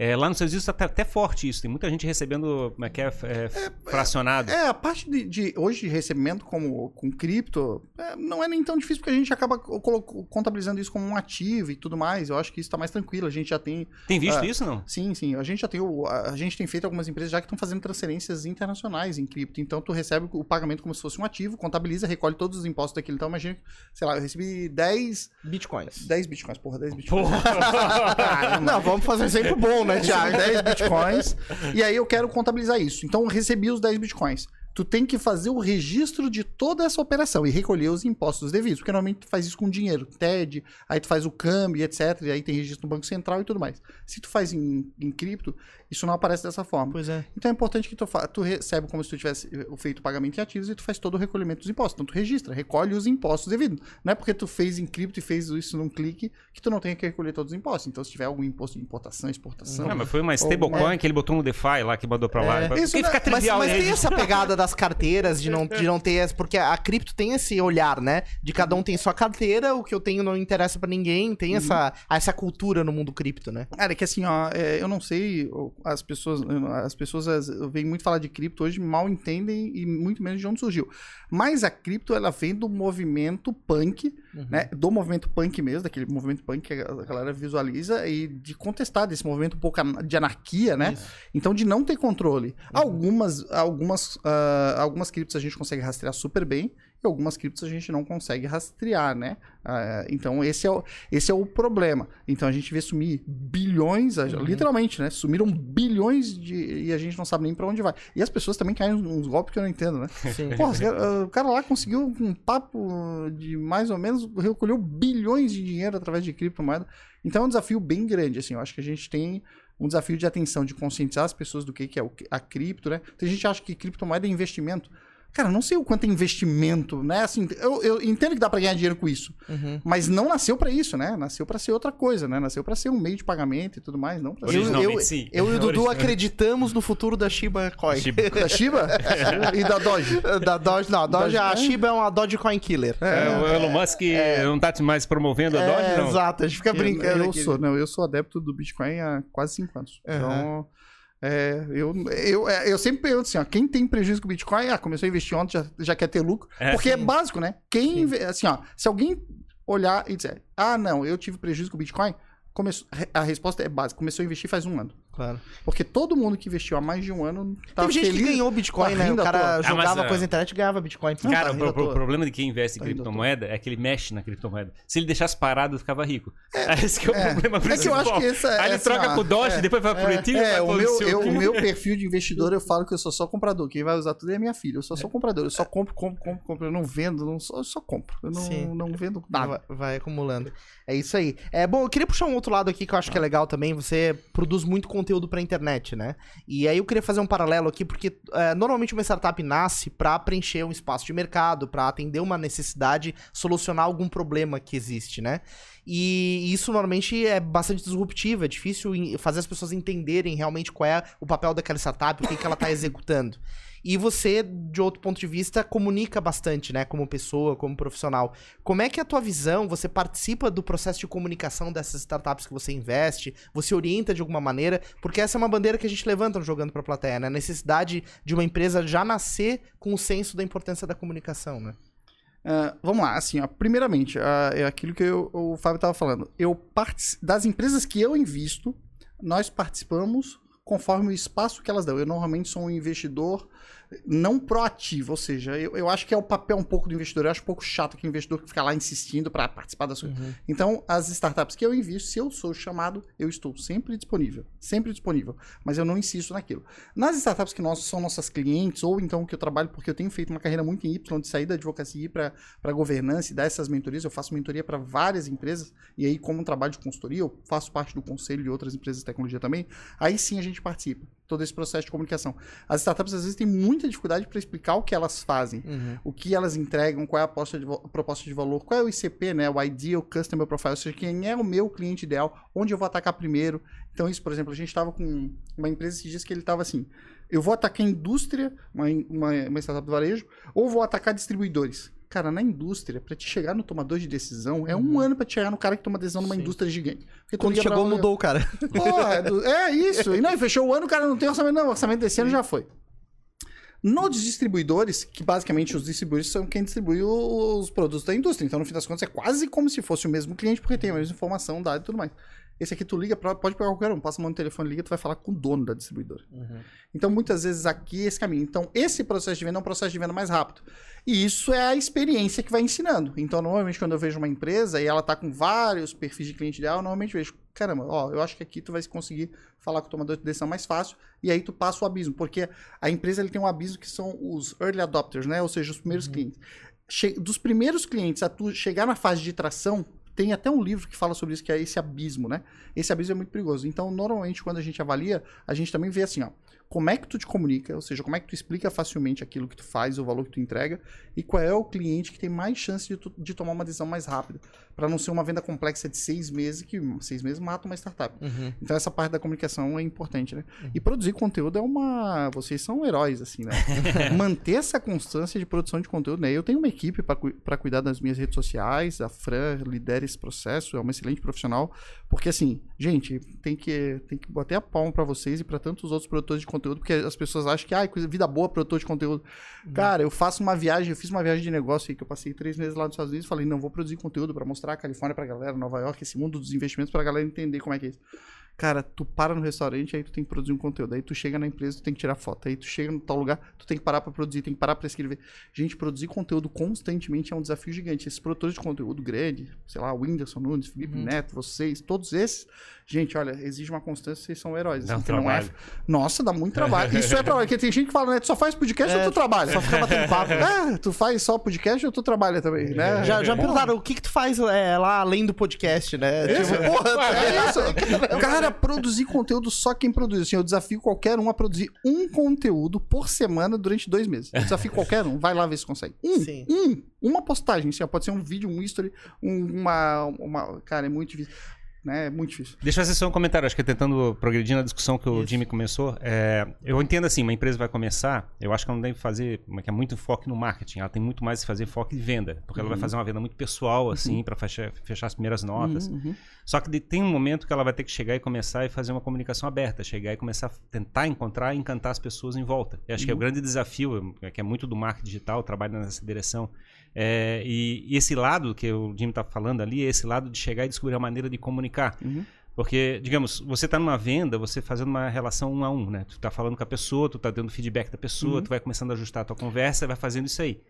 É, lá nos Estados Unidos está até forte isso. Tem muita gente recebendo, como é que é, é, fracionado. É, a parte de, de hoje de recebimento como, com cripto é, não é nem tão difícil porque a gente acaba contabilizando isso como um ativo e tudo mais. Eu acho que isso tá mais tranquilo. A gente já tem. Tem visto Ah. isso, não? Sim, sim. A gente já tem. o- A, gente tem feito algumas empresas já que estão fazendo transferências internacionais em cripto. Então tu recebe o pagamento como se fosse um ativo, contabiliza, recolhe todos os impostos daquilo. Então imagina, sei lá, eu recebi 10, Bitcoins. 10 bitcoins. Porra, 10 bitcoins. Porra. [LAUGHS] Não, vamos fazer sempre bom, né, Thiago? 10 bitcoins. e aí eu quero contabilizar isso. Então eu recebi os 10 bitcoins. Tu tem que fazer o registro de toda essa operação e recolher os impostos devidos. Porque normalmente tu faz isso com dinheiro, TED, aí tu faz o câmbio, etc. E aí tem registro no Banco Central e tudo mais. Se tu faz em, em cripto, isso não aparece dessa forma. Pois é. Então é importante que tu, fa- tu recebe como se tu tivesse eh, feito o pagamento em ativos e tu faz todo o recolhimento dos impostos. Então tu registra, recolhe os impostos devidos. Não é porque tu fez em cripto e fez isso num clique que tu não tem que recolher todos os impostos. Então se tiver algum imposto de importação, exportação, Não, mas foi uma stablecoin que ele botou no DeFi lá, que mandou pra lá. É. Isso que não- fica Mas, trivial mas aí? tem essa pegada das carteiras, de não, de não ter essa. Porque a cripto tem esse olhar, né? De cada um tem sua carteira, o que eu tenho não interessa pra ninguém. Tem essa, essa cultura no mundo cripto, né? Cara, é que assim, ó, é, eu não sei, as pessoas, as pessoas as- vêm muito falar de cripto hoje, mal entendem e muito menos de onde surgiu. Mas a cripto, ela vem do movimento punk, né? Do movimento punk mesmo, daquele movimento punk que a galera visualiza e de contestar desse movimento um pouco de anarquia, né? Então, de não ter controle. Algumas, algumas, ah, algumas criptos a gente consegue rastrear super bem e algumas criptos a gente não consegue rastrear, né? Ah, então esse é, o, esse é o problema. Então a gente vê sumir bilhões, Uhum. literalmente, né? Sumiram bilhões de, e a gente não sabe nem pra onde vai. E as pessoas também caem uns golpes que eu não entendo, né? [LAUGHS] Sim. Porra, o cara lá conseguiu um papo de mais ou menos, recolheu bilhões de dinheiro através de criptomoeda. Então é um desafio bem grande, assim. Eu acho que a gente tem um desafio de atenção, de conscientizar as pessoas do que, que é a cripto, né? Tem gente que acha que criptomoeda é investimento. Cara, não sei o quanto é investimento, né? Assim, eu, eu entendo que dá pra ganhar dinheiro com isso, Uhum. mas não nasceu pra isso, né? Nasceu pra ser outra coisa, né? Nasceu pra ser um meio de pagamento e tudo mais, não pra ser... Eu, eu, sim. eu e o Dudu acreditamos no futuro da Shiba Coin. Shiba. Da Shiba [LAUGHS] e da Doge. da Doge, não, a Doge, a Doge- Shiba é uma Dogecoin Killer. É, o Elon Musk não tá mais promovendo a Doge, É, não? exato, a gente fica brincando Eu sou, não, eu sou adepto do Bitcoin há quase cinco anos. Aham. Então, é, eu, eu, é, eu sempre pergunto assim, ó, quem tem prejuízo com o Bitcoin, ah, começou a investir ontem, já, já quer ter lucro. É. porque é básico, né? Quem, inve- assim, ó, se alguém olhar e dizer, ah, não, eu tive prejuízo com o Bitcoin, começou, a resposta é básica, começou a investir faz um ano. Claro. Porque todo mundo que investiu há mais de um ano tá Teve gente feliz. que ganhou Bitcoin, né? O cara toa. jogava Ah, mas, coisa é. na internet e ganhava Bitcoin. Não, Cara, tá o, pro- problema de quem investe em Tá criptomoeda é que ele mexe na criptomoeda. Se ele deixasse parado, ficava rico. [LAUGHS] Esse que é o é. problema É que eu principal. acho que essa- Aí ele essa- troca pro Doge, é, depois vai pro Ethereum, É, o meu, eu- o meu [LAUGHS] perfil de investidor, eu falo que eu sou só comprador. Quem vai usar tudo é minha filha. Eu sou só comprador. Eu só compro, compro, compro, compro. Eu não vendo, não, só, eu só compro. Eu Sim. não, não vendo nada. Vai, vai acumulando. É isso aí. É bom, eu queria puxar um outro lado aqui que eu acho que é legal também. Você produz muito conteúdo pra internet, né? E aí eu queria fazer um paralelo aqui, porque é, normalmente uma startup nasce pra preencher um espaço de mercado, pra atender uma necessidade, solucionar algum problema que existe, né? E isso normalmente é bastante disruptivo, é difícil fazer as pessoas entenderem realmente qual é o papel daquela startup, o que, que ela tá [LAUGHS] executando. E você, de outro ponto de vista, comunica bastante, né? Como pessoa, como profissional. Como é que é a tua visão? Você participa do processo de comunicação dessas startups que você investe? Você orienta de alguma maneira? Porque essa é uma bandeira que a gente levanta jogando pra plateia, né? A necessidade de uma empresa já nascer com o senso da importância da comunicação, né? Ah, vamos lá, assim, ó, primeiramente, ah, é aquilo que eu- o Fábio estava falando. Eu das empresas que eu invisto, nós participamos conforme o espaço que elas dão. Eu normalmente sou um investidor não proativo, ou seja, eu, eu acho que é o papel um pouco do investidor. Eu acho um pouco chato que o investidor fica lá insistindo para participar das coisas. Então, as startups que eu invisto, se eu sou chamado, eu estou sempre disponível. Sempre disponível. Mas eu não insisto naquilo. Nas startups que nós, são nossas clientes, ou então que eu trabalho, porque eu tenho feito uma carreira muito em Y, de sair da advocacia e ir para governança e dar essas mentorias. Eu faço mentoria para várias empresas, e aí, como um trabalho de consultoria, eu faço parte do conselho de outras empresas de tecnologia também. Aí sim a gente participa. Todo esse processo de comunicação. As startups às vezes têm muita dificuldade para explicar o que elas fazem o que elas entregam, qual é a aposta de proposta de valor, qual é o ICP, né, o Ideal Customer Profile, ou seja, quem é o meu cliente ideal, onde eu vou atacar primeiro. Então isso, por exemplo, a gente estava com uma empresa que diz que ele estava assim, eu vou atacar a indústria, uma, uma, uma startup do varejo, ou vou atacar distribuidores. Cara, na indústria, para te chegar no tomador de decisão, é um ano para te chegar no cara que toma decisão numa Sim. indústria gigante. Porque Quando pra- chegou, mudou o cara. Porra, é é isso. E não, e fechou o ano, o cara não tem orçamento, não. O orçamento desse ano já foi. Nos distribuidores, que basicamente os distribuidores são quem distribui os produtos da indústria. Então, no fim das contas, é quase como se fosse o mesmo cliente, porque tem a mesma informação, dado e tudo mais. Esse aqui tu liga, pra- pode pegar qualquer um, passa a mão no telefone, liga, tu vai falar com o dono da distribuidora. Então, muitas vezes aqui é esse caminho. Então, esse processo de venda é um processo de venda mais rápido. E isso é a experiência que vai ensinando. Então, normalmente, quando eu vejo uma empresa e ela tá com vários perfis de cliente ideal, eu normalmente vejo, caramba, ó, eu acho que aqui tu vai conseguir falar com o tomador de decisão mais fácil, e aí tu passa o abismo, porque a empresa ele tem um abismo que são os early adopters, né? Ou seja, os primeiros clientes. Che- dos primeiros clientes a tu chegar na fase de tração, tem até um livro que fala sobre isso, que é esse abismo, né? Esse abismo é muito perigoso. Então, normalmente, quando a gente avalia, a gente também vê assim, ó, como é que tu te comunica, ou seja, como é que tu explica facilmente aquilo que tu faz, o valor que tu entrega, e qual é o cliente que tem mais chance de, tu- de tomar uma decisão mais rápida, para não ser uma venda complexa de seis meses, que seis meses mata uma startup. Uhum. Então essa parte da comunicação é importante, né? E produzir conteúdo é uma. Vocês são heróis, assim, né? [LAUGHS] Manter essa constância de produção de conteúdo, né? Eu tenho uma equipe para cuidar das minhas redes sociais, a Fran lidera esse processo, é uma excelente profissional, porque assim, gente, tem que, tem que bater a palma para vocês e para tantos outros produtores de conteúdo, porque as pessoas acham que, coisa, vida boa, produtor de conteúdo. Cara, eu faço uma viagem, eu fiz uma viagem de negócio aí que eu passei três meses lá nos Estados Unidos, falei, não, vou produzir conteúdo para mostrar a Califórnia pra galera, Nova York, esse mundo dos investimentos pra galera entender como é que é isso. Cara, tu para no restaurante, aí tu tem que produzir um conteúdo. Aí tu chega na empresa, tu tem que tirar foto. Aí tu chega no tal lugar, tu tem que parar pra produzir, tem que parar pra escrever. Gente, produzir conteúdo constantemente é um desafio gigante. Esses produtores de conteúdo grande, sei lá, o Whindersson Nunes, Felipe Neto, vocês, todos esses, gente, olha, exige uma constância, vocês são heróis. Dá um assim, que não é... trabalho. Nossa, dá muito trabalho. Isso é trabalho, [LAUGHS] porque tem gente que fala, né, tu só faz podcast ou tu trabalha? Só fica batendo papo. [LAUGHS] É, tu faz só podcast ou tu trabalha também, né? Já, já me perguntaram o que, que tu faz é, lá além do podcast, né? Isso, Tipo, porra, é isso. [LAUGHS] Cara, produzir conteúdo só quem produz. Assim, eu desafio qualquer um a produzir um conteúdo por semana durante dois meses. Eu desafio qualquer um. Vai lá ver se consegue. Um. Sim. Um. Uma postagem. Assim, ó, pode ser um vídeo, um history, um- uma, uma. Cara, é muito difícil. Né? É muito difícil. Deixa eu fazer só um comentário, acho que tentando progredir na discussão que o Isso. Jimmy começou. é, eu entendo assim, uma empresa vai começar, eu acho que ela não deve fazer, que é muito foco no marketing, ela tem muito mais que fazer foco em venda, porque ela vai fazer uma venda muito pessoal, assim, para fechar, fechar as primeiras notas. Uhum, uhum. Só que de- tem um momento que ela vai ter que chegar e começar e fazer uma comunicação aberta, chegar e começar a tentar encontrar e encantar as pessoas em volta. Eu acho que é o grande desafio, é, que é muito do marketing digital, trabalha nessa direção. É, e, e esse lado que o Jimmy está falando ali, é esse lado de chegar e descobrir a maneira de comunicar. Uhum. Porque, digamos, você está numa venda, você fazendo uma relação um a um, né? Tu está falando com a pessoa, tu está dando feedback da pessoa, tu vai começando a ajustar a tua conversa, vai fazendo isso aí.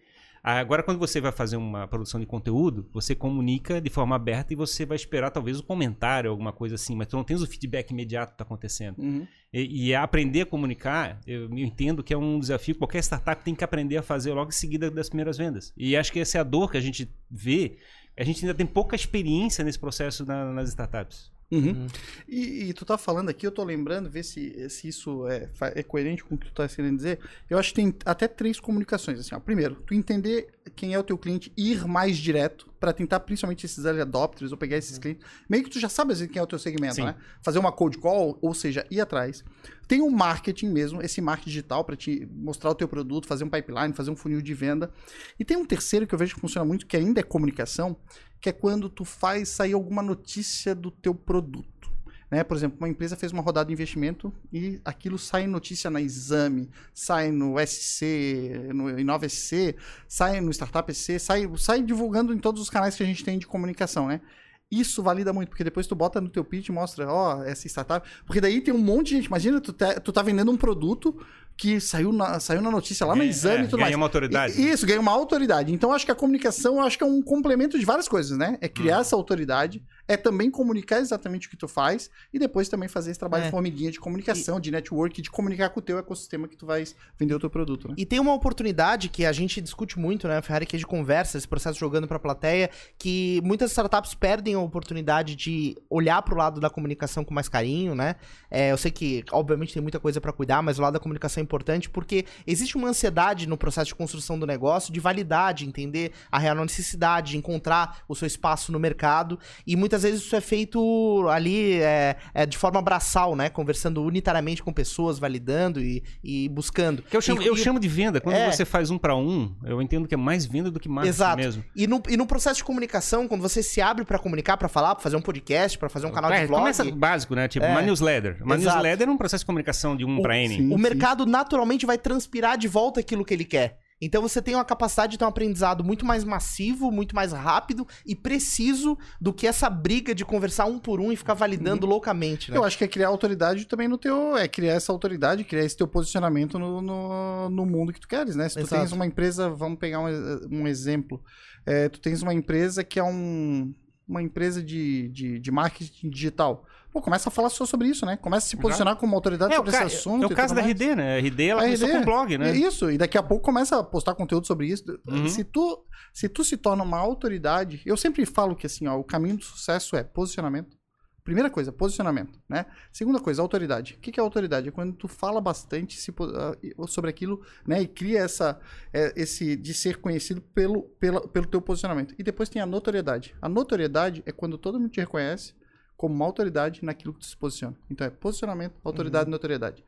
Agora, quando você vai fazer uma produção de conteúdo, você comunica de forma aberta e você vai esperar talvez o comentário, alguma coisa assim, mas tu não tens o feedback imediato que está acontecendo. Uhum. E, e aprender a comunicar, eu, eu entendo que é um desafio que qualquer startup tem que aprender a fazer logo em seguida das primeiras vendas. E acho que essa é a dor que a gente vê. A gente ainda tem pouca experiência nesse processo na- nas startups. Uhum. E, e tu tá falando aqui, eu tô lembrando, ver se, se isso é, é coerente com o que tu tá querendo dizer. Eu acho que tem até três comunicações. Assim, ó. Primeiro, tu entender quem é o teu cliente e ir mais direto para tentar, principalmente esses early adopters, ou pegar esses clientes. Meio que tu já sabe vezes, quem é o teu segmento, Sim. né? Fazer uma cold call, ou seja, ir atrás. Tem o marketing mesmo, esse marketing digital para te mostrar o teu produto, fazer um pipeline, fazer um funil de venda. E tem um terceiro que eu vejo que funciona muito, que ainda é comunicação, que é quando tu faz sair alguma notícia do teu produto. Né? Por exemplo, uma empresa fez uma rodada de investimento e aquilo sai notícia na Exame, sai no SC, no Inova SC, sai no Startup SC, sai, sai divulgando em todos os canais que a gente tem de comunicação, né? Isso valida muito, porque depois tu bota no teu pitch e mostra, ó, essa startup. Porque daí tem um monte de gente. Imagina, tu, tá- tu tá vendendo um produto que saiu na, saiu na notícia lá no Ganha- exame é, e tudo ganha mais. uma autoridade. E- Isso, ganha uma autoridade. Então, acho que a comunicação, acho que é um complemento de várias coisas, né? É criar essa autoridade, é também comunicar exatamente o que tu faz e depois também fazer esse trabalho É. de formiguinha de comunicação, de network, de comunicar com o teu ecossistema que tu vai vender o teu produto, né? E tem uma oportunidade que a gente discute muito, né? A Ferrari que é de conversa, esse processo jogando pra plateia, que muitas startups perdem a oportunidade de olhar pro lado da comunicação com mais carinho, né? É, eu sei que, obviamente, tem muita coisa pra cuidar, mas o lado da comunicação é importante porque existe uma ansiedade no processo de construção do negócio de validar, de entender a real necessidade, de encontrar o seu espaço no mercado. E muitas vezes isso é feito ali é, é, de forma braçal, né? Conversando unitariamente com pessoas, validando e, e buscando. Que eu chamo, E- eu e- chamo de venda. Quando É. você faz um para um, eu entendo que é mais venda do que marketing Exato. mesmo. E no, e no processo de comunicação, quando você se abre pra comunicar, pra falar, pra fazer um podcast, pra fazer um canal É, de vlog, Começa básico, né? Tipo, É. uma newsletter. Uma Exato. newsletter é um processo de comunicação de um para N. sim. o mercado naturalmente vai transpirar de volta aquilo que ele quer. Então você tem uma capacidade de ter um aprendizado muito mais massivo, muito mais rápido e preciso do que essa briga de conversar um por um e ficar validando loucamente, né? Eu acho que é criar autoridade também no teu. É criar essa autoridade, criar esse teu posicionamento no, no, no mundo que tu queres, né? Se tu Exato. tens uma empresa, vamos pegar um, um exemplo. É, tu tens uma empresa que é um, uma empresa de, de, de marketing digital. Pô, começa a falar só sobre isso, né? Começa a se posicionar como autoridade É, o, sobre esse assunto. é o caso da mais. RD, né? A RD ela A começou RD. com blog, né? É Isso, e daqui a pouco começa a postar conteúdo sobre isso. Uhum. Se, tu, se tu se torna uma autoridade, eu sempre falo que assim, ó, o caminho do sucesso é posicionamento. Primeira coisa, posicionamento, né? Segunda coisa, autoridade. O que é autoridade? É quando tu fala bastante ah, sobre aquilo, né? E cria essa, é, esse de ser conhecido pelo, pela, pelo teu posicionamento. E depois tem a notoriedade. A notoriedade é quando todo mundo te reconhece como uma autoridade naquilo que tu se posiciona. Então é posicionamento, autoridade e notoriedade.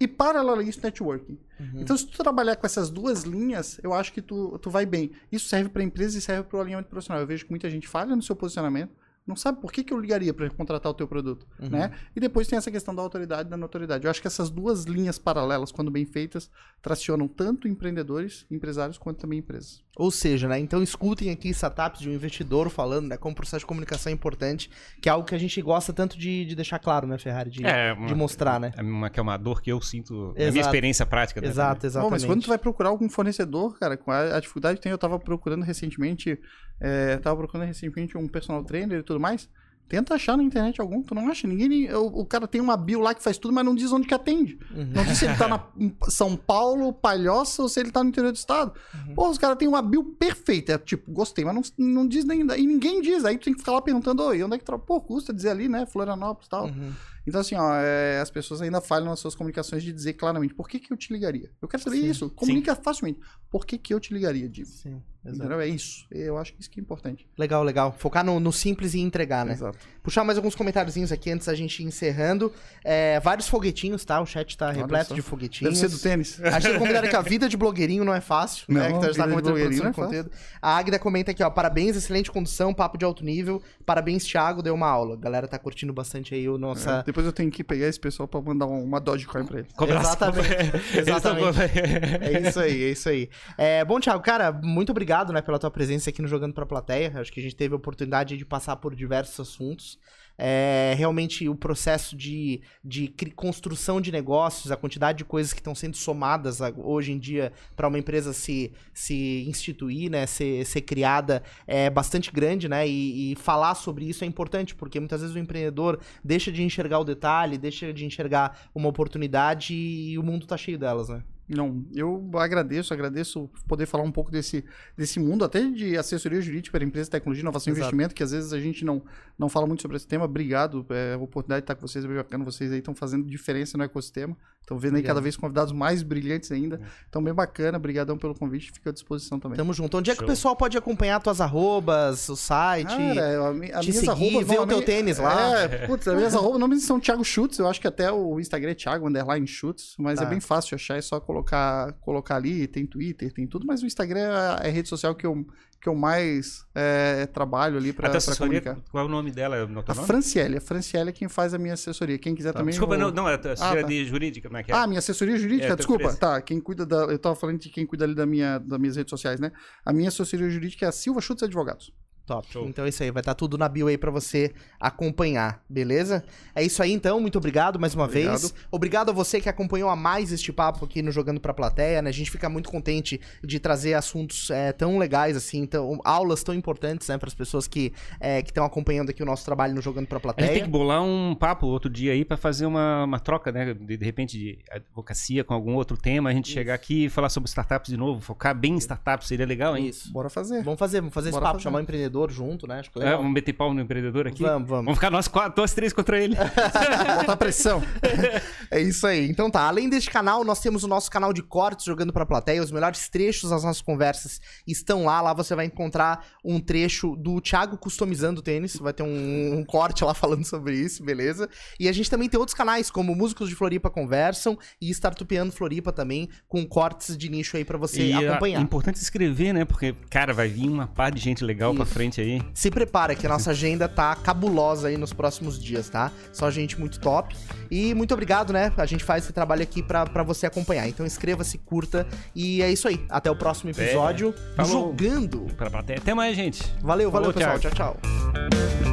E paralelo a isso, networking. Então, se tu trabalhar com essas duas linhas, eu acho que tu, tu vai bem. Isso serve para empresa e serve para o alinhamento profissional. Eu vejo que muita gente falha no seu posicionamento, Não sabe por que, que eu ligaria para contratar o teu produto, Uhum. né? E depois tem essa questão da autoridade e da notoriedade. Eu acho que essas duas linhas paralelas, quando bem feitas, tracionam tanto empreendedores, empresários, quanto também empresas. Ou seja, né? Então escutem aqui startups de um investidor falando, né? Como o processo de comunicação é importante, que é algo que a gente gosta tanto de, de deixar claro, né, Ferrari? De, É, de mostrar, né? É uma, que é uma dor que eu sinto na Exato. minha experiência prática. né, Exato, também. exatamente. Bom, mas quando tu vai procurar algum fornecedor, cara, com a, a dificuldade que tem, eu tava procurando recentemente, é, tava procurando recentemente um personal trainer e tudo mais. Tenta achar na internet algum, tu não acha ninguém. O, o cara tem uma bio lá que faz tudo, mas não diz onde que atende. Uhum. Não diz se ele tá na, [LAUGHS] em São Paulo, Palhoça, ou se ele tá no interior do estado. Uhum. Pô, os caras têm uma bio perfeita. É, tipo, gostei, mas não, não diz nem. E ninguém diz. Aí tu tem que ficar lá perguntando, oi, onde é que tra... Pô, custa dizer ali, né? Florianópolis e tal. Uhum. Então, assim, ó, é, as pessoas ainda falham nas suas comunicações de dizer claramente por que, que eu te ligaria. Eu quero saber Sim, isso. Comunica facilmente. Por que, que eu te ligaria, Divo? Sim, exato. Entendeu? É isso. Eu acho que isso que é importante. Legal, legal. Focar no, no simples e entregar, né? Exato. Puxar mais alguns comentáriozinhos aqui antes da gente ir encerrando. É, vários foguetinhos, tá? O chat tá Olha repleto só. de foguetinhos. Deve ser do tênis. Achei combinado que a vida de blogueirinho não é fácil, né? Não, Que a gente tá vida de comentando é conteúdo. A Águida comenta aqui, ó. Parabéns, excelente condução, papo de alto nível. Parabéns, Thiago, deu uma aula. A galera tá curtindo bastante aí o nossa. É, Depois eu tenho que pegar esse pessoal pra mandar um- uma Dogecoin pra ele. Exatamente, exatamente. [LAUGHS] É isso aí, é isso aí. É, bom, Thiago, cara, muito obrigado, né, pela tua presença aqui no Jogando Pra Plateia. Acho que a gente teve a oportunidade de passar por diversos assuntos. É, realmente, o processo de, de construção de negócios, a quantidade de coisas que estão sendo somadas hoje em dia para uma empresa se, se instituir, né, ser, ser criada, é bastante grande, né, e, e falar sobre isso é importante, porque muitas vezes o empreendedor deixa de enxergar o detalhe, deixa de enxergar uma oportunidade e o mundo tá cheio delas, né? Não, eu agradeço, agradeço poder falar um pouco desse, desse mundo, até de assessoria jurídica para empresa, tecnologia, inovação e investimento, que às vezes a gente não, não fala muito sobre esse tema. Obrigado, é, a oportunidade de estar com vocês, é bem bacana. Vocês aí estão fazendo diferença no ecossistema. Estão vendo aí Obrigado. cada vez convidados mais brilhantes ainda. Então, bem bacana. Obrigadão pelo convite, fica à disposição também. Tamo junto. Onde é que o pessoal pode acompanhar tuas arrobas, o site? Cara, a, mi- a te seguir, arrobas ver o teu tênis lá. É, putz, as minhas arrobas normalmente são Thiago Chutes. Eu acho que até o Instagram é Thiago Underline Chutes, mas Tá. é bem fácil de achar, é só colocar, colocar ali, tem Twitter, tem tudo, mas o Instagram é a rede social que eu, que eu mais é, trabalho ali A pra, tua pra assessoria, comunicar. qual é o nome dela? É o A nome? Franciele, a Franciele é quem faz a minha assessoria. Quem quiser também. Desculpa, eu- não, não, é a tua assessoria tá. de jurídica, como é que é? Ah, minha assessoria jurídica, É, desculpa. empresa. Tá, quem cuida da. Eu tava falando de quem cuida ali da minha, das minhas redes sociais, né? A minha assessoria jurídica é a Silva Chutes Advogados. Top. Show. Então é isso aí, vai estar tudo na bio aí pra você acompanhar, beleza? É isso aí então, muito obrigado mais uma Obrigado. vez. Obrigado a você que acompanhou a mais este papo aqui no Jogando Pra Plateia, né? A gente fica muito contente de trazer assuntos é, tão legais assim, tão, aulas tão importantes, né, para as pessoas que é, estão acompanhando aqui o nosso trabalho no Jogando Pra A gente Plateia. tem que bolar um papo outro dia aí pra fazer uma, uma troca, né? De, de repente, de advocacia com algum outro tema. A gente chegar aqui e falar sobre startups de novo, focar bem em startups, seria legal, hein? Isso. Bora fazer. Vamos fazer, vamos fazer esse Bora papo, fazer. chamar o empreendedor junto, né? Acho que É, legal. vamos meter pau no empreendedor aqui? Vamos, vamos. Vamos ficar nós quatro, nós três contra ele. [LAUGHS] Botar pressão. [LAUGHS] É isso aí. Então tá, além deste canal, nós temos o nosso canal de cortes jogando pra plateia. Os melhores trechos das nossas conversas estão lá. Lá você vai encontrar um trecho do Thiago customizando o tênis. Vai ter um, um corte lá falando sobre isso, beleza? E a gente também tem outros canais, como Músicos de Floripa Conversam e Startupiano Floripa também, com cortes de nicho aí pra você E é acompanhar. importante se inscrever, né? Porque, cara, vai vir uma par de gente legal pra Isso. Frente aí. Se prepara que a nossa agenda tá cabulosa aí nos próximos dias, tá? Só gente muito top. E muito obrigado, né? A gente faz esse trabalho aqui pra você acompanhar. Então inscreva-se, curta. E é isso aí. Até o próximo episódio. Falou. Jogando. Pra. Até mais, gente. Valeu, valeu, Falou, pessoal. Tchau, tchau.